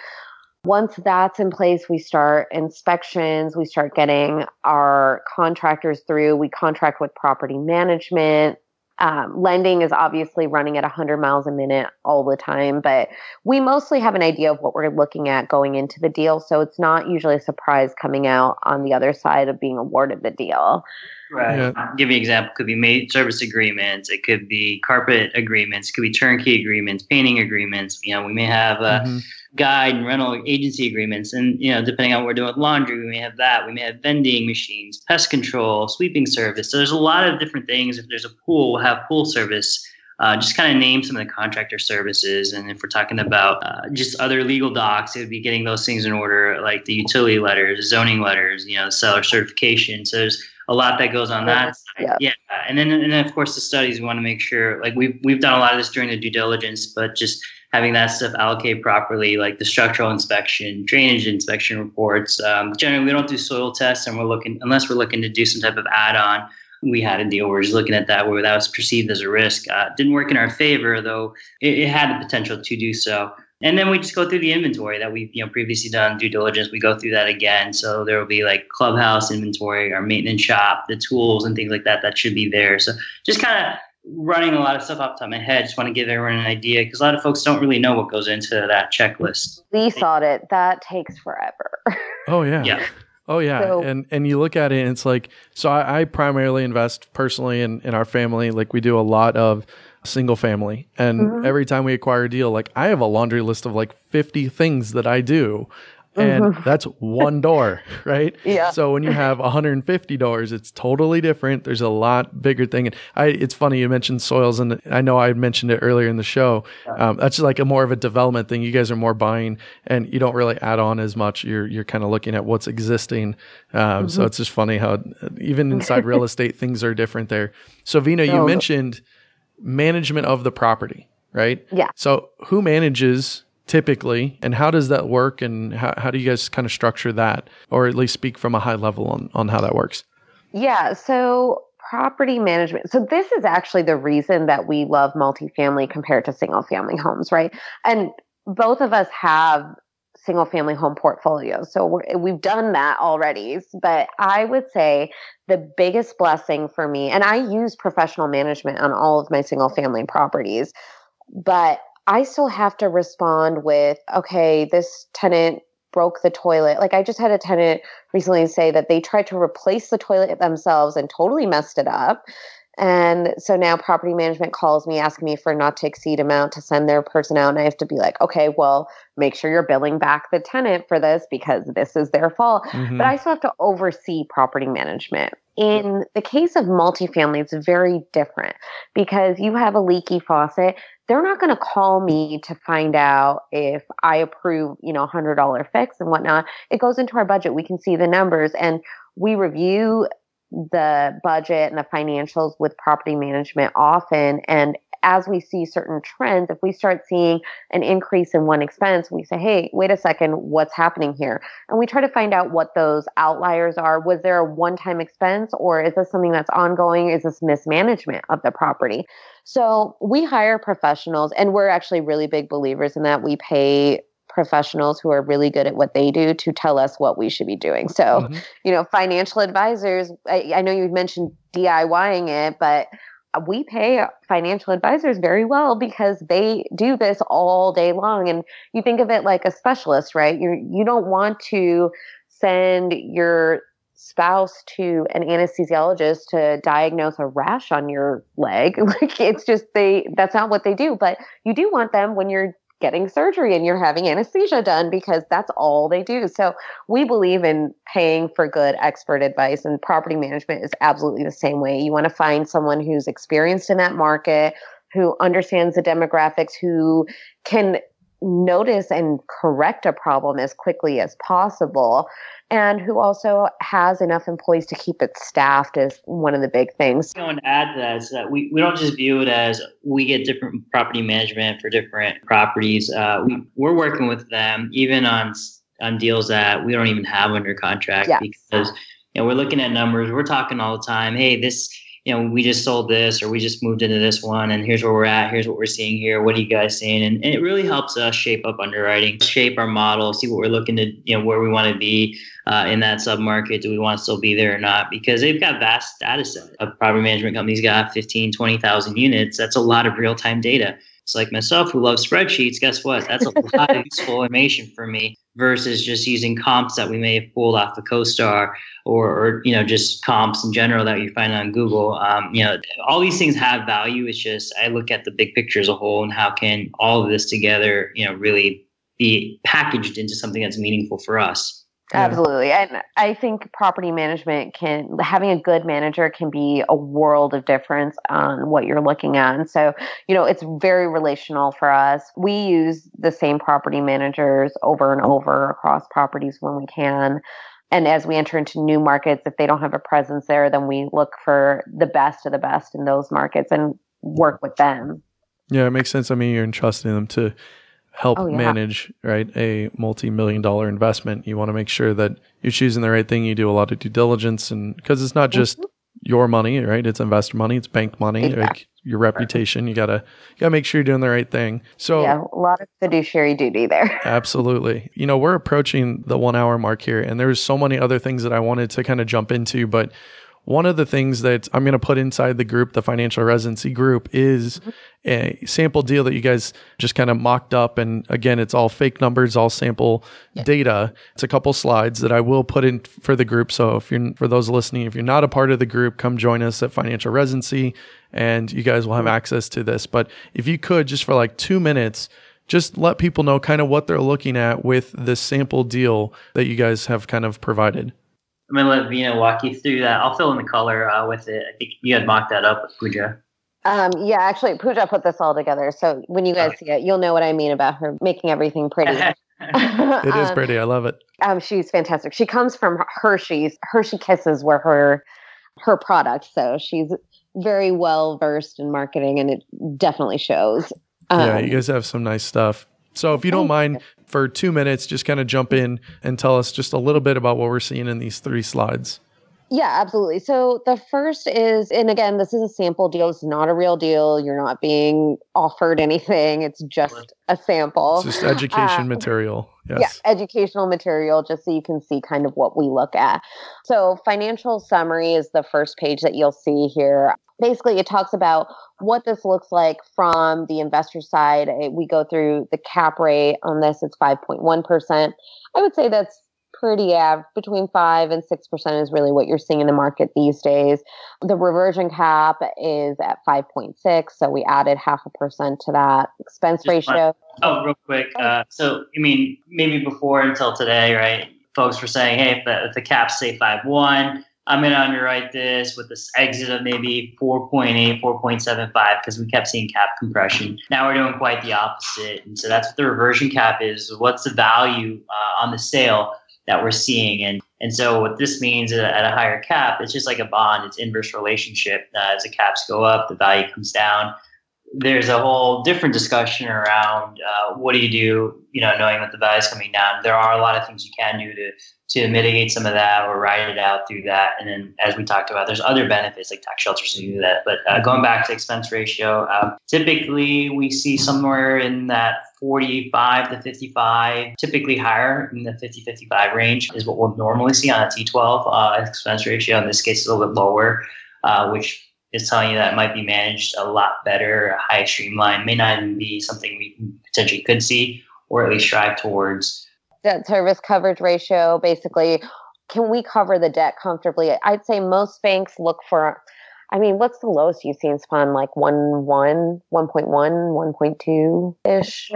Once that's in place, we start inspections, we start getting our contractors through, we contract with property management, um, lending is obviously running at 100 miles a minute all the time, but we mostly have an idea of what we're looking at going into the deal. So it's not usually a surprise coming out on the other side of being awarded the deal. Right. Yeah. I'll give you an example. It could be maid service agreements. It could be carpet agreements. It could be turnkey agreements, painting agreements. You know, we may have a mm-hmm. guide and rental agency agreements, and you know, depending on what we're doing with laundry, we may have that. We may have vending machines, pest control, sweeping service. So there's a lot of different things. If there's a pool, we'll have pool service. Uh, just kind of name some of the contractor services. And if we're talking about uh, just other legal docs, it would be getting those things in order, like the utility letters, zoning letters, you know, seller certification. So there's a lot that goes on that Yeah. yeah. And then and then of course the studies we want to make sure like we've we've done a lot of this during the due diligence, but just having that stuff allocated properly, like the structural inspection, drainage inspection reports. Um, generally, we don't do soil tests, and we're looking unless we're looking to do some type of add-on. We had a deal where we're just looking at that where that was perceived as a risk. Uh, didn't work in our favor, though it, it had the potential to do so. And then we just go through the inventory that we've you know previously done due diligence. We go through that again. So there will be like clubhouse inventory, our maintenance shop, the tools and things like that that should be there. So just kind of running a lot of stuff off the top of my head. Just want to give everyone an idea because a lot of folks don't really know what goes into that checklist. Lease audit that takes forever. Oh yeah. Yeah. Oh yeah, so, and and you look at it, and it's like so. I, I primarily invest personally in in our family. Like we do a lot of single family. And mm-hmm. every time we acquire a deal, like I have a laundry list of like 50 things that I do. And mm-hmm. that's one door, right? Yeah. So when you have 150 doors, it's totally different. There's a lot bigger thing. And I, it's funny you mentioned soils, and I know I mentioned it earlier in the show. Um, that's like a more of a development thing. You guys are more buying, and you don't really add on as much. You're you're kind of looking at what's existing. Um, mm-hmm. So it's just funny how even inside real estate things are different there. So Veena, you mentioned management of the property, right? Yeah. So who manages typically and how does that work and how, how do you guys kind of structure that or at least speak from a high level on, on how that works? Yeah. So property management. So this is actually the reason that we love multifamily compared to single family homes, right? And both of us have single family home portfolios. So we have done that already. But I would say the biggest blessing for me, and I use professional management on all of my single family properties, but I still have to respond with, okay, this tenant broke the toilet. Like I just had a tenant recently say that they tried to replace the toilet themselves and totally messed it up. And so now property management calls me asking me for not to exceed amount to send their person out. And I have to be like, okay, well, make sure you're billing back the tenant for this because this is their fault. Mm-hmm. But I still have to oversee property management. In the case of multifamily, it's very different because you have a leaky faucet. They're not going to call me to find out if I approve, you know, $100 fix and whatnot. It goes into our budget. We can see the numbers and we review the budget and the financials with property management often. And as we see certain trends, if we start seeing an increase in one expense, we say, hey, wait a second, what's happening here? And we try to find out what those outliers are. Was there a one time expense or is this something that's ongoing? Is this mismanagement of the property? So we hire professionals and we're actually really big believers in that. We pay professionals who are really good at what they do to tell us what we should be doing. So, mm-hmm. you know, financial advisors, I, I know you mentioned DIYing it, but we pay financial advisors very well because they do this all day long. And you think of it like a specialist, right? You you don't want to send your spouse to an anesthesiologist to diagnose a rash on your leg. Like it's just they that's not what they do. But you do want them when you're getting surgery and you're having anesthesia done because that's all they do. So we believe in paying for good expert advice and property management is absolutely the same way. You want to find someone who's experienced in that market, who understands the demographics, who can notice and correct a problem as quickly as possible and who also has enough employees to keep it staffed is one of the big things. I want to add to that is that we, we don't just view it as we get different property management for different properties. Uh, we, we're working with them even on on deals that we don't even have under contract yes. because you know, we're looking at numbers. We're talking all the time. Hey, this you know, we just sold this or we just moved into this one and here's where we're at. Here's what we're seeing here. What are you guys seeing? And, and it really helps us shape up underwriting, shape our model, see what we're looking to, you know, where we want to be uh, in that submarket. Do we want to still be there or not? Because they've got vast data set. A property management company's got 15, 20,000 units. That's a lot of real time data. It's like myself who loves spreadsheets. Guess what? That's a lot of useful information for me versus just using comps that we may have pulled off the CoStar or, or you know just comps in general that you find on Google. Um, you know, all these things have value. It's just I look at the big picture as a whole and how can all of this together, you know, really be packaged into something that's meaningful for us. Yeah. Absolutely. And I think property management can, having a good manager can be a world of difference on what you're looking at. And so, you know, it's very relational for us. We use the same property managers over and over across properties when we can. And as we enter into new markets, if they don't have a presence there, then we look for the best of the best in those markets and work with them. Yeah, it makes sense. I mean, you're entrusting them to help oh, yeah. manage right a multi-million dollar investment. You want to make sure that you're choosing the right thing. You do a lot of due diligence and because it's not just mm-hmm. your money right? It's investor money it's bank money exactly. like your reputation. You gotta you gotta make sure you're doing the right thing. So yeah a lot of fiduciary duty there. Absolutely. You know we're approaching the one hour mark here and there's so many other things that i wanted to kind of jump into but one of the things that I'm going to put inside the group, the financial residency group, is mm-hmm. a sample deal that you guys just kind of mocked up. And again, it's all fake numbers, all sample yeah. data. It's a couple slides that I will put in for the group. So if you're, for those listening, if you're not a part of the group, come join us at Financial Residency and you guys will have mm-hmm. access to this. But if you could, just for like two minutes, just let people know kind of what they're looking at with this sample deal that you guys have kind of provided. I'm gonna let Veena walk you through that. I'll fill in the color uh, with it. I think you had mocked that up with Pooja. Um, yeah, actually, Pooja put this all together. So when you guys okay. see it, you'll know what I mean about her making everything pretty. it is pretty. I love it. Um, she's fantastic. She comes from Hershey's. Hershey Kisses were her her product, so she's very well versed in marketing, and it definitely shows. Um, yeah, you guys have some nice stuff. So if you don't mind, for two minutes, just kind of jump in and tell us just a little bit about what we're seeing in these three slides. Yeah, absolutely. So the first is, and again, this is a sample deal. It's not a real deal. You're not being offered anything. It's just a sample. It's just education uh, material. Yes. Yeah, educational material, just so you can see kind of what we look at. So financial summary is the first page that you'll see here basically it talks about what this looks like from the investor side. We go through the cap rate on this, it's 5.1%. I would say that's pretty average between 5 and 6% is really what you're seeing in the market these days. The reversion cap is at 5.6, so we added half a percent to that expense Just ratio. oh, real quick. Uh, so, I mean, maybe before until today, right? Folks were saying, hey, if the, if the cap's say 5.1, I'm going to underwrite this with this exit of maybe 4.8, 4.75 because we kept seeing cap compression. Now we're doing quite the opposite. And so that's what the reversion cap is. What's the value uh, on the sale that we're seeing? And and so what this means at a higher cap, it's just like a bond. It's inverse relationship. Uh, as the caps go up, the value comes down there's a whole different discussion around uh, what do you do, you know, knowing that the value is coming down. There are a lot of things you can do to to mitigate some of that or ride it out through that. And then, as we talked about, there's other benefits like tax shelters to do that. But uh, going back to expense ratio, um, typically we see somewhere in that 45 to 55, typically higher in the 50 55 range is what we'll normally see on a T12 uh, expense ratio. In this case, it's a little bit lower, uh, which is telling you that it might be managed a lot better, a high streamline, may not even be something we potentially could see or at least strive towards. Debt service coverage ratio, basically, can we cover the debt comfortably? I'd say most banks look for, I mean, what's the lowest you've seen Sapan? Like 1 1, 1.1, 1.2 ish?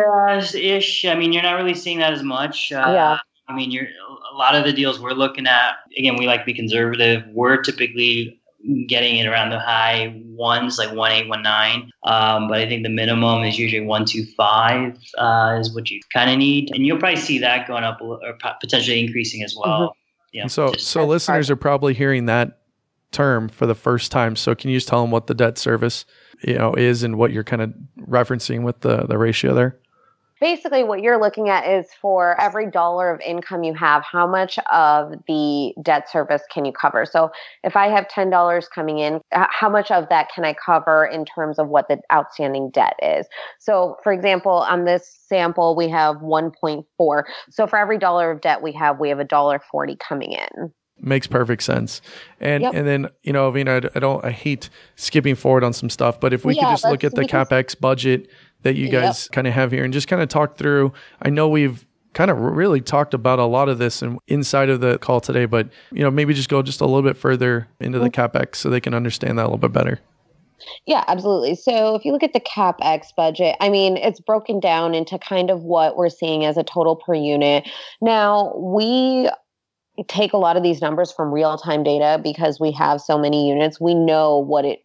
ish. I mean, you're not really seeing that as much. Uh, yeah. I mean, you're a lot of the deals we're looking at. Again, we like to be conservative. We're typically getting it around the high ones, like one eight, one nine. Um, but I think the minimum is usually one two five uh, is what you kind of need, and you'll probably see that going up or potentially increasing as well. Mm-hmm. Yeah, so so listeners are probably hearing that term for the first time. So can you just tell them what the debt service you know is and what you're kind of referencing with the the ratio there? Basically what you're looking at is for every dollar of income you have, how much of the debt service can you cover? So if I have $10 coming in, how much of that can I cover in terms of what the outstanding debt is? So for example, on this sample, we have 1.4. So for every dollar of debt we have, we have a dollar 40 coming in. Makes perfect sense. And yep. and then, you know, Veena, I, I, don't I hate skipping forward on some stuff, but if we yeah, could just look at the capex budget that you guys yep. kind of have here and just kind of talk through. I know we've kind of really talked about a lot of this and inside of the call today, but you know, maybe just go just a little bit further into the mm-hmm. capex so they can understand that a little bit better. Yeah, absolutely. So if you look at the capex budget, I mean, it's broken down into kind of what we're seeing as a total per unit. Now, we take a lot of these numbers from real time data because we have so many units. We know what it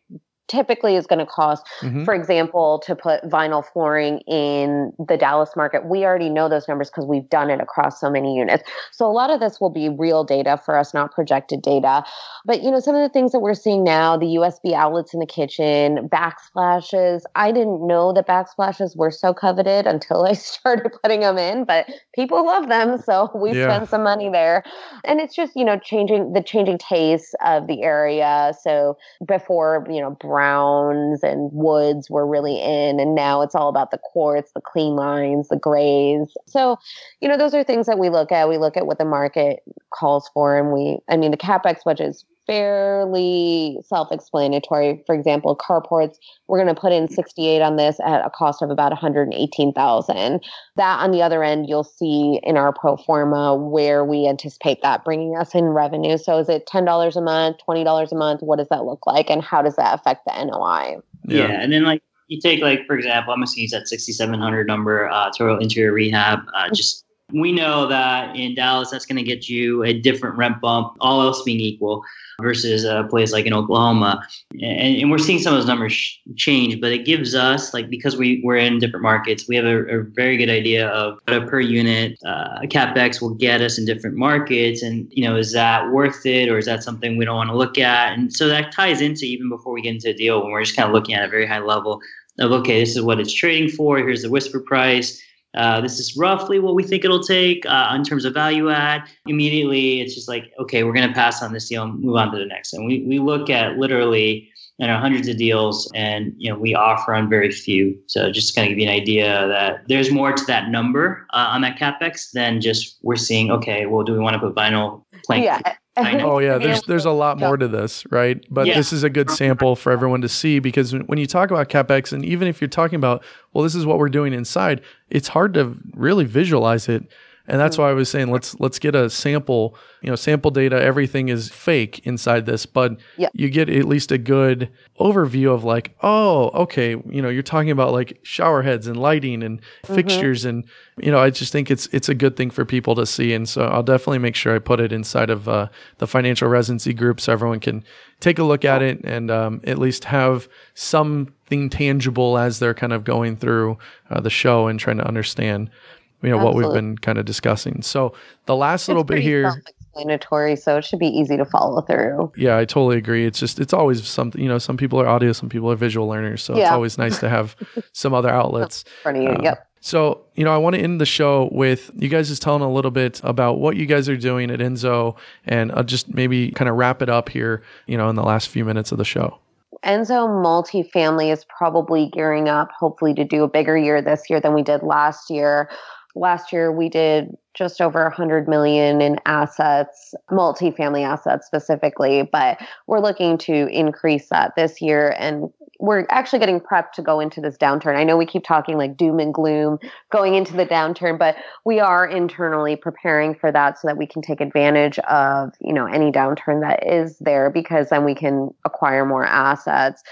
typically is going to cost, mm-hmm. for example, to put vinyl flooring in the Dallas market. We already know those numbers because we've done it across so many units. So a lot of this will be real data for us, not projected data. But you know, some of the things that we're seeing now, the USB outlets in the kitchen, backsplashes. I didn't know that backsplashes were so coveted until I started putting them in, but people love them, so we yeah. spent some money there. And it's just, you know, changing the changing tastes of the area. So before, you know, browns and woods were really in and now it's all about the quartz the clean lines the grays. So you know those are things that we look at. We look at what the market calls for and we i mean the capex budget is fairly self-explanatory. For example, carports, we're going to put in 68 on this at a cost of about 118,000. That on the other end, you'll see in our pro forma where we anticipate that bringing us in revenue. So is it $10 a month, $20 a month? What does that look like? And how does that affect the NOI? Yeah. yeah and then like you take like, for example, I'm going to use that 6,700 number, uh, total interior rehab, uh, just we know that in Dallas, that's going to get you a different rent bump, all else being equal versus a place like in Oklahoma. And, and we're seeing some of those numbers sh- change, but it gives us, like, because we, we're in different markets, we have a, a very good idea of what a per unit uh, capex will get us in different markets. And, you know, is that worth it or is that something we don't want to look at? And so that ties into even before we get into a deal when we're just kind of looking at a very high level of, okay, this is what it's trading for. Here's the whisper price uh, this is roughly what we think it'll take uh, in terms of value add. Immediately, it's just like, okay, we're going to pass on this deal and move on to the next. And we, we look at literally you know hundreds of deals, and you know we offer on very few. So just kind of give you an idea that there's more to that number uh, on that capex than just we're seeing. Okay, well, do we want to put vinyl plank? Yeah. oh yeah, there's there's a lot more to this, right? But yeah. this is a good sample for everyone to see because when you talk about capex, and even if you're talking about, well, this is what we're doing inside, it's hard to really visualize it and that's why I was saying let's let's get a sample, you know, sample data. Everything is fake inside this, but yep. you get at least a good overview of like, oh, okay, you know, you're talking about like shower heads and lighting and mm-hmm. fixtures and you know, I just think it's it's a good thing for people to see, and so I'll definitely make sure I put it inside of uh, the financial residency group so everyone can take a look at it and um, at least have something tangible as they're kind of going through uh, the show and trying to understand you know Absolutely. what we've been kind of discussing. So the last it's little bit here explanatory so it should be easy to follow through yeah i totally agree it's just it's always something you know some people are audio some people are visual learners so yeah. it's always nice to have some other outlets front of you. yep so, you know, I want to end the show with you guys just telling a little bit about what you guys are doing at Enzo and I'll just maybe kind of wrap it up here, you know, in the last few minutes of the show. Enzo multifamily is probably gearing up, hopefully, to do a bigger year this year than we did last year last year we did just over 100 million in assets multifamily assets specifically but we're looking to increase that this year and we're actually getting prepped to go into this downturn. I know we keep talking like doom and gloom going into the downturn, but we are internally preparing for that so that we can take advantage of, you know, any downturn that is there because then we can acquire more assets.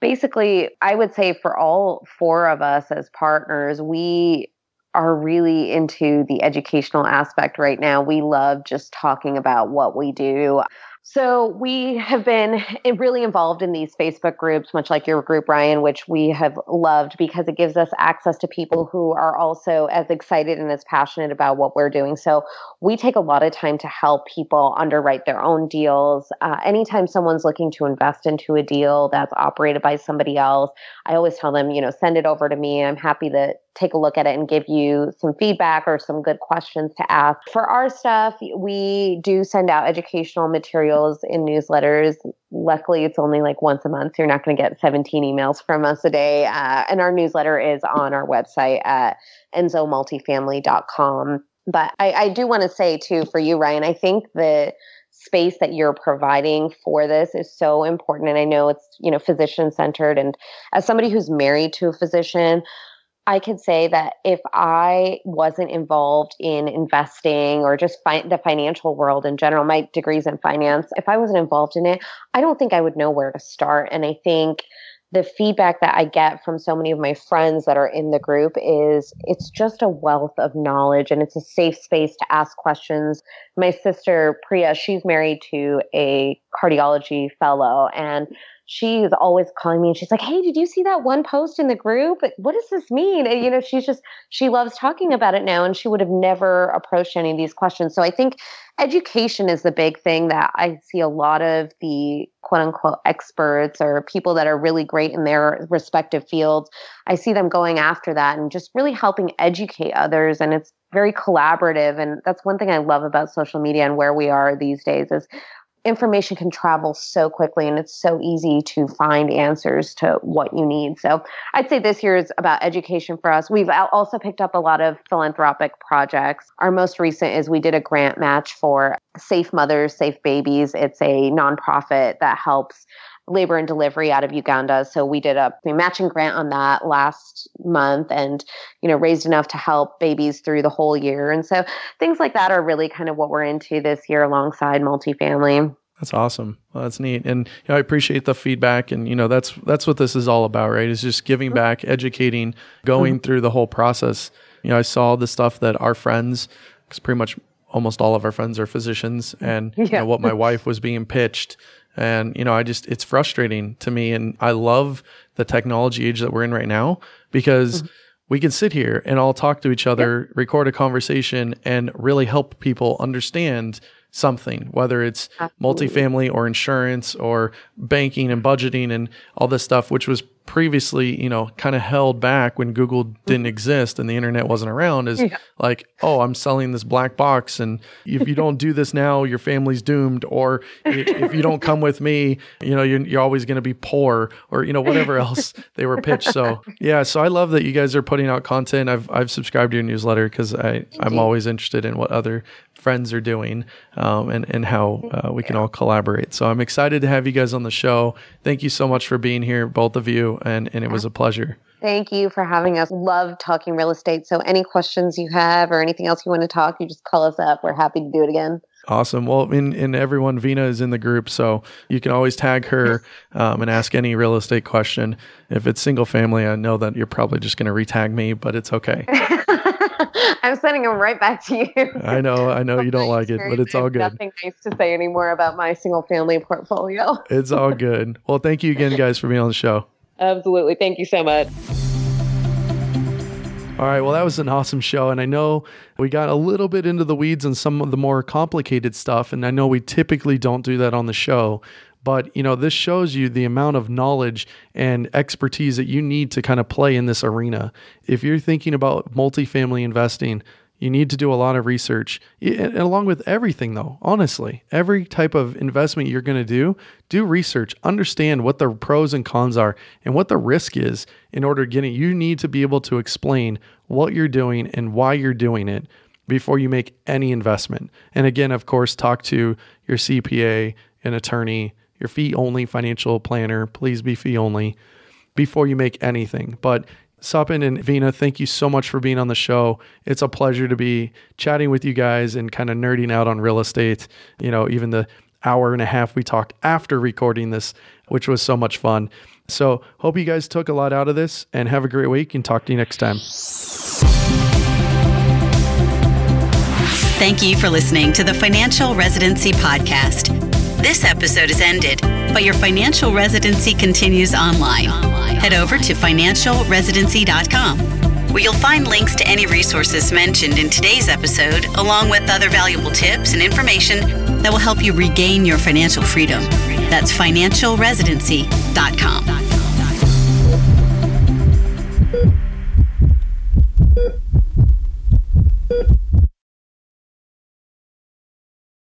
Basically, I would say for all four of us as partners, we are really into the educational aspect right now. We love just talking about what we do. So we have been really involved in these Facebook groups, much like your group, Ryan, which we have loved because it gives us access to people who are also as excited and as passionate about what we're doing. So we take a lot of time to help people underwrite their own deals. Uh, anytime someone's looking to invest into a deal that's operated by somebody else, I always tell them, you know, send it over to me. I'm happy to take a look at it and give you some feedback or some good questions to ask. For our stuff, we do send out educational materials in newsletters. Luckily, it's only like once a month. So you're not going to get 17 emails from us a day. Uh, and our newsletter is on our website at enzomultifamily.com. But I, I do want to say, too, for you, Ryan, I think the space that you're providing for this is so important and i know it's you know physician centered and as somebody who's married to a physician I could say that if I wasn't involved in investing or just fi- the financial world in general, my degrees in finance, if I wasn't involved in it, I don't think I would know where to start. And I think the feedback that I get from so many of my friends that are in the group is it's just a wealth of knowledge and it's a safe space to ask questions. My sister Priya, she's married to a cardiology fellow and she's always calling me and she's like, Hey, did you see that one post in the group? What does this mean? And, you know, she's just, she loves talking about it now and she would have never approached any of these questions. So I think education is the big thing that I see a lot of the quote unquote experts or people that are really great in their respective fields. I see them going after that and just really helping educate others. And it's very collaborative. And that's one thing I love about social media and where we are these days is information can travel so quickly and it's so easy to find answers to what you need. So I'd say this year is about education for us. We've also picked up a lot of philanthropic projects. Our most recent is we did a grant match for Safe Mothers, Safe Babies. It's a nonprofit that helps labor and delivery out of Uganda. So we did a matching grant on that last month and, you know, raised enough to help babies through the whole year. And so things like that are really kind of what we're into this year alongside multifamily. That's awesome. Well, that's neat. And you know, I appreciate the feedback and you know, that's that's what this is all about, right? Is just giving mm-hmm. back, educating, going mm-hmm. through the whole process. You know, I saw the stuff that our friends cuz pretty much almost all of our friends are physicians and yeah. you know, what my wife was being pitched and, you know, I just, it's frustrating to me. And I love the technology age that we're in right now because mm-hmm. we can sit here and all talk to each other, yep. record a conversation, and really help people understand something, whether it's Absolutely. multifamily or insurance or banking and budgeting and all this stuff, which was previously, you know, kind of held back when Google mm-hmm. didn't exist and the internet wasn't around is yeah. like, oh, I'm selling this black box. And if you don't do this now, your family's doomed. Or if you don't come with me, you know, you're, you're always going to be poor or, you know, whatever else they were pitched. So, yeah. So I love that you guys are putting out content. I've, I've subscribed to your newsletter because I, I'm always interested in what other friends are doing um, and, and how uh, we can all collaborate. So I'm excited to have you guys on the show. Thank you so much for being here, both of you and, and it was a pleasure. Thank you for having us. Love talking real estate. So, any questions you have or anything else you want to talk, you just call us up. We're happy to do it again. Awesome. Well, in, in everyone, Veena is in the group, so you can always tag her um, and ask any real estate question. If it's single family, I know that you're probably just going to retag me, but it's okay. I'm sending them right back to you. I know, I know you don't like it, but it's all good. Nothing nice to say anymore about my single family portfolio. it's all good. Well, thank you again, guys, for being on the show. Absolutely. Thank you so much. All right. Well, that was an awesome show. And I know we got a little bit into the weeds and some of the more complicated stuff. And I know we typically don't do that on the show. But, you know, this shows you the amount of knowledge and expertise that you need to kind of play in this arena. If you're thinking about multifamily investing, you need to do a lot of research. And along with everything, though, honestly, every type of investment you're going to do, do research, understand what the pros and cons are and what the risk is in order to get it. You need to be able to explain what you're doing and why you're doing it before you make any investment. And again, of course, talk to your CPA, an attorney, your fee only financial planner. Please be fee only before you make anything. But Sapan and Veena, thank you so much for being on the show. It's a pleasure to be chatting with you guys and kind of nerding out on real estate. You know, even the hour and a half we talked after recording this, which was so much fun. So, hope you guys took a lot out of this and have a great week and talk to you next time. Thank you for listening to the Financial Residency Podcast. This episode is ended, but your financial residency continues online. Head over to financialresidency.com, where you'll find links to any resources mentioned in today's episode, along with other valuable tips and information that will help you regain your financial freedom. That's financialresidency.com.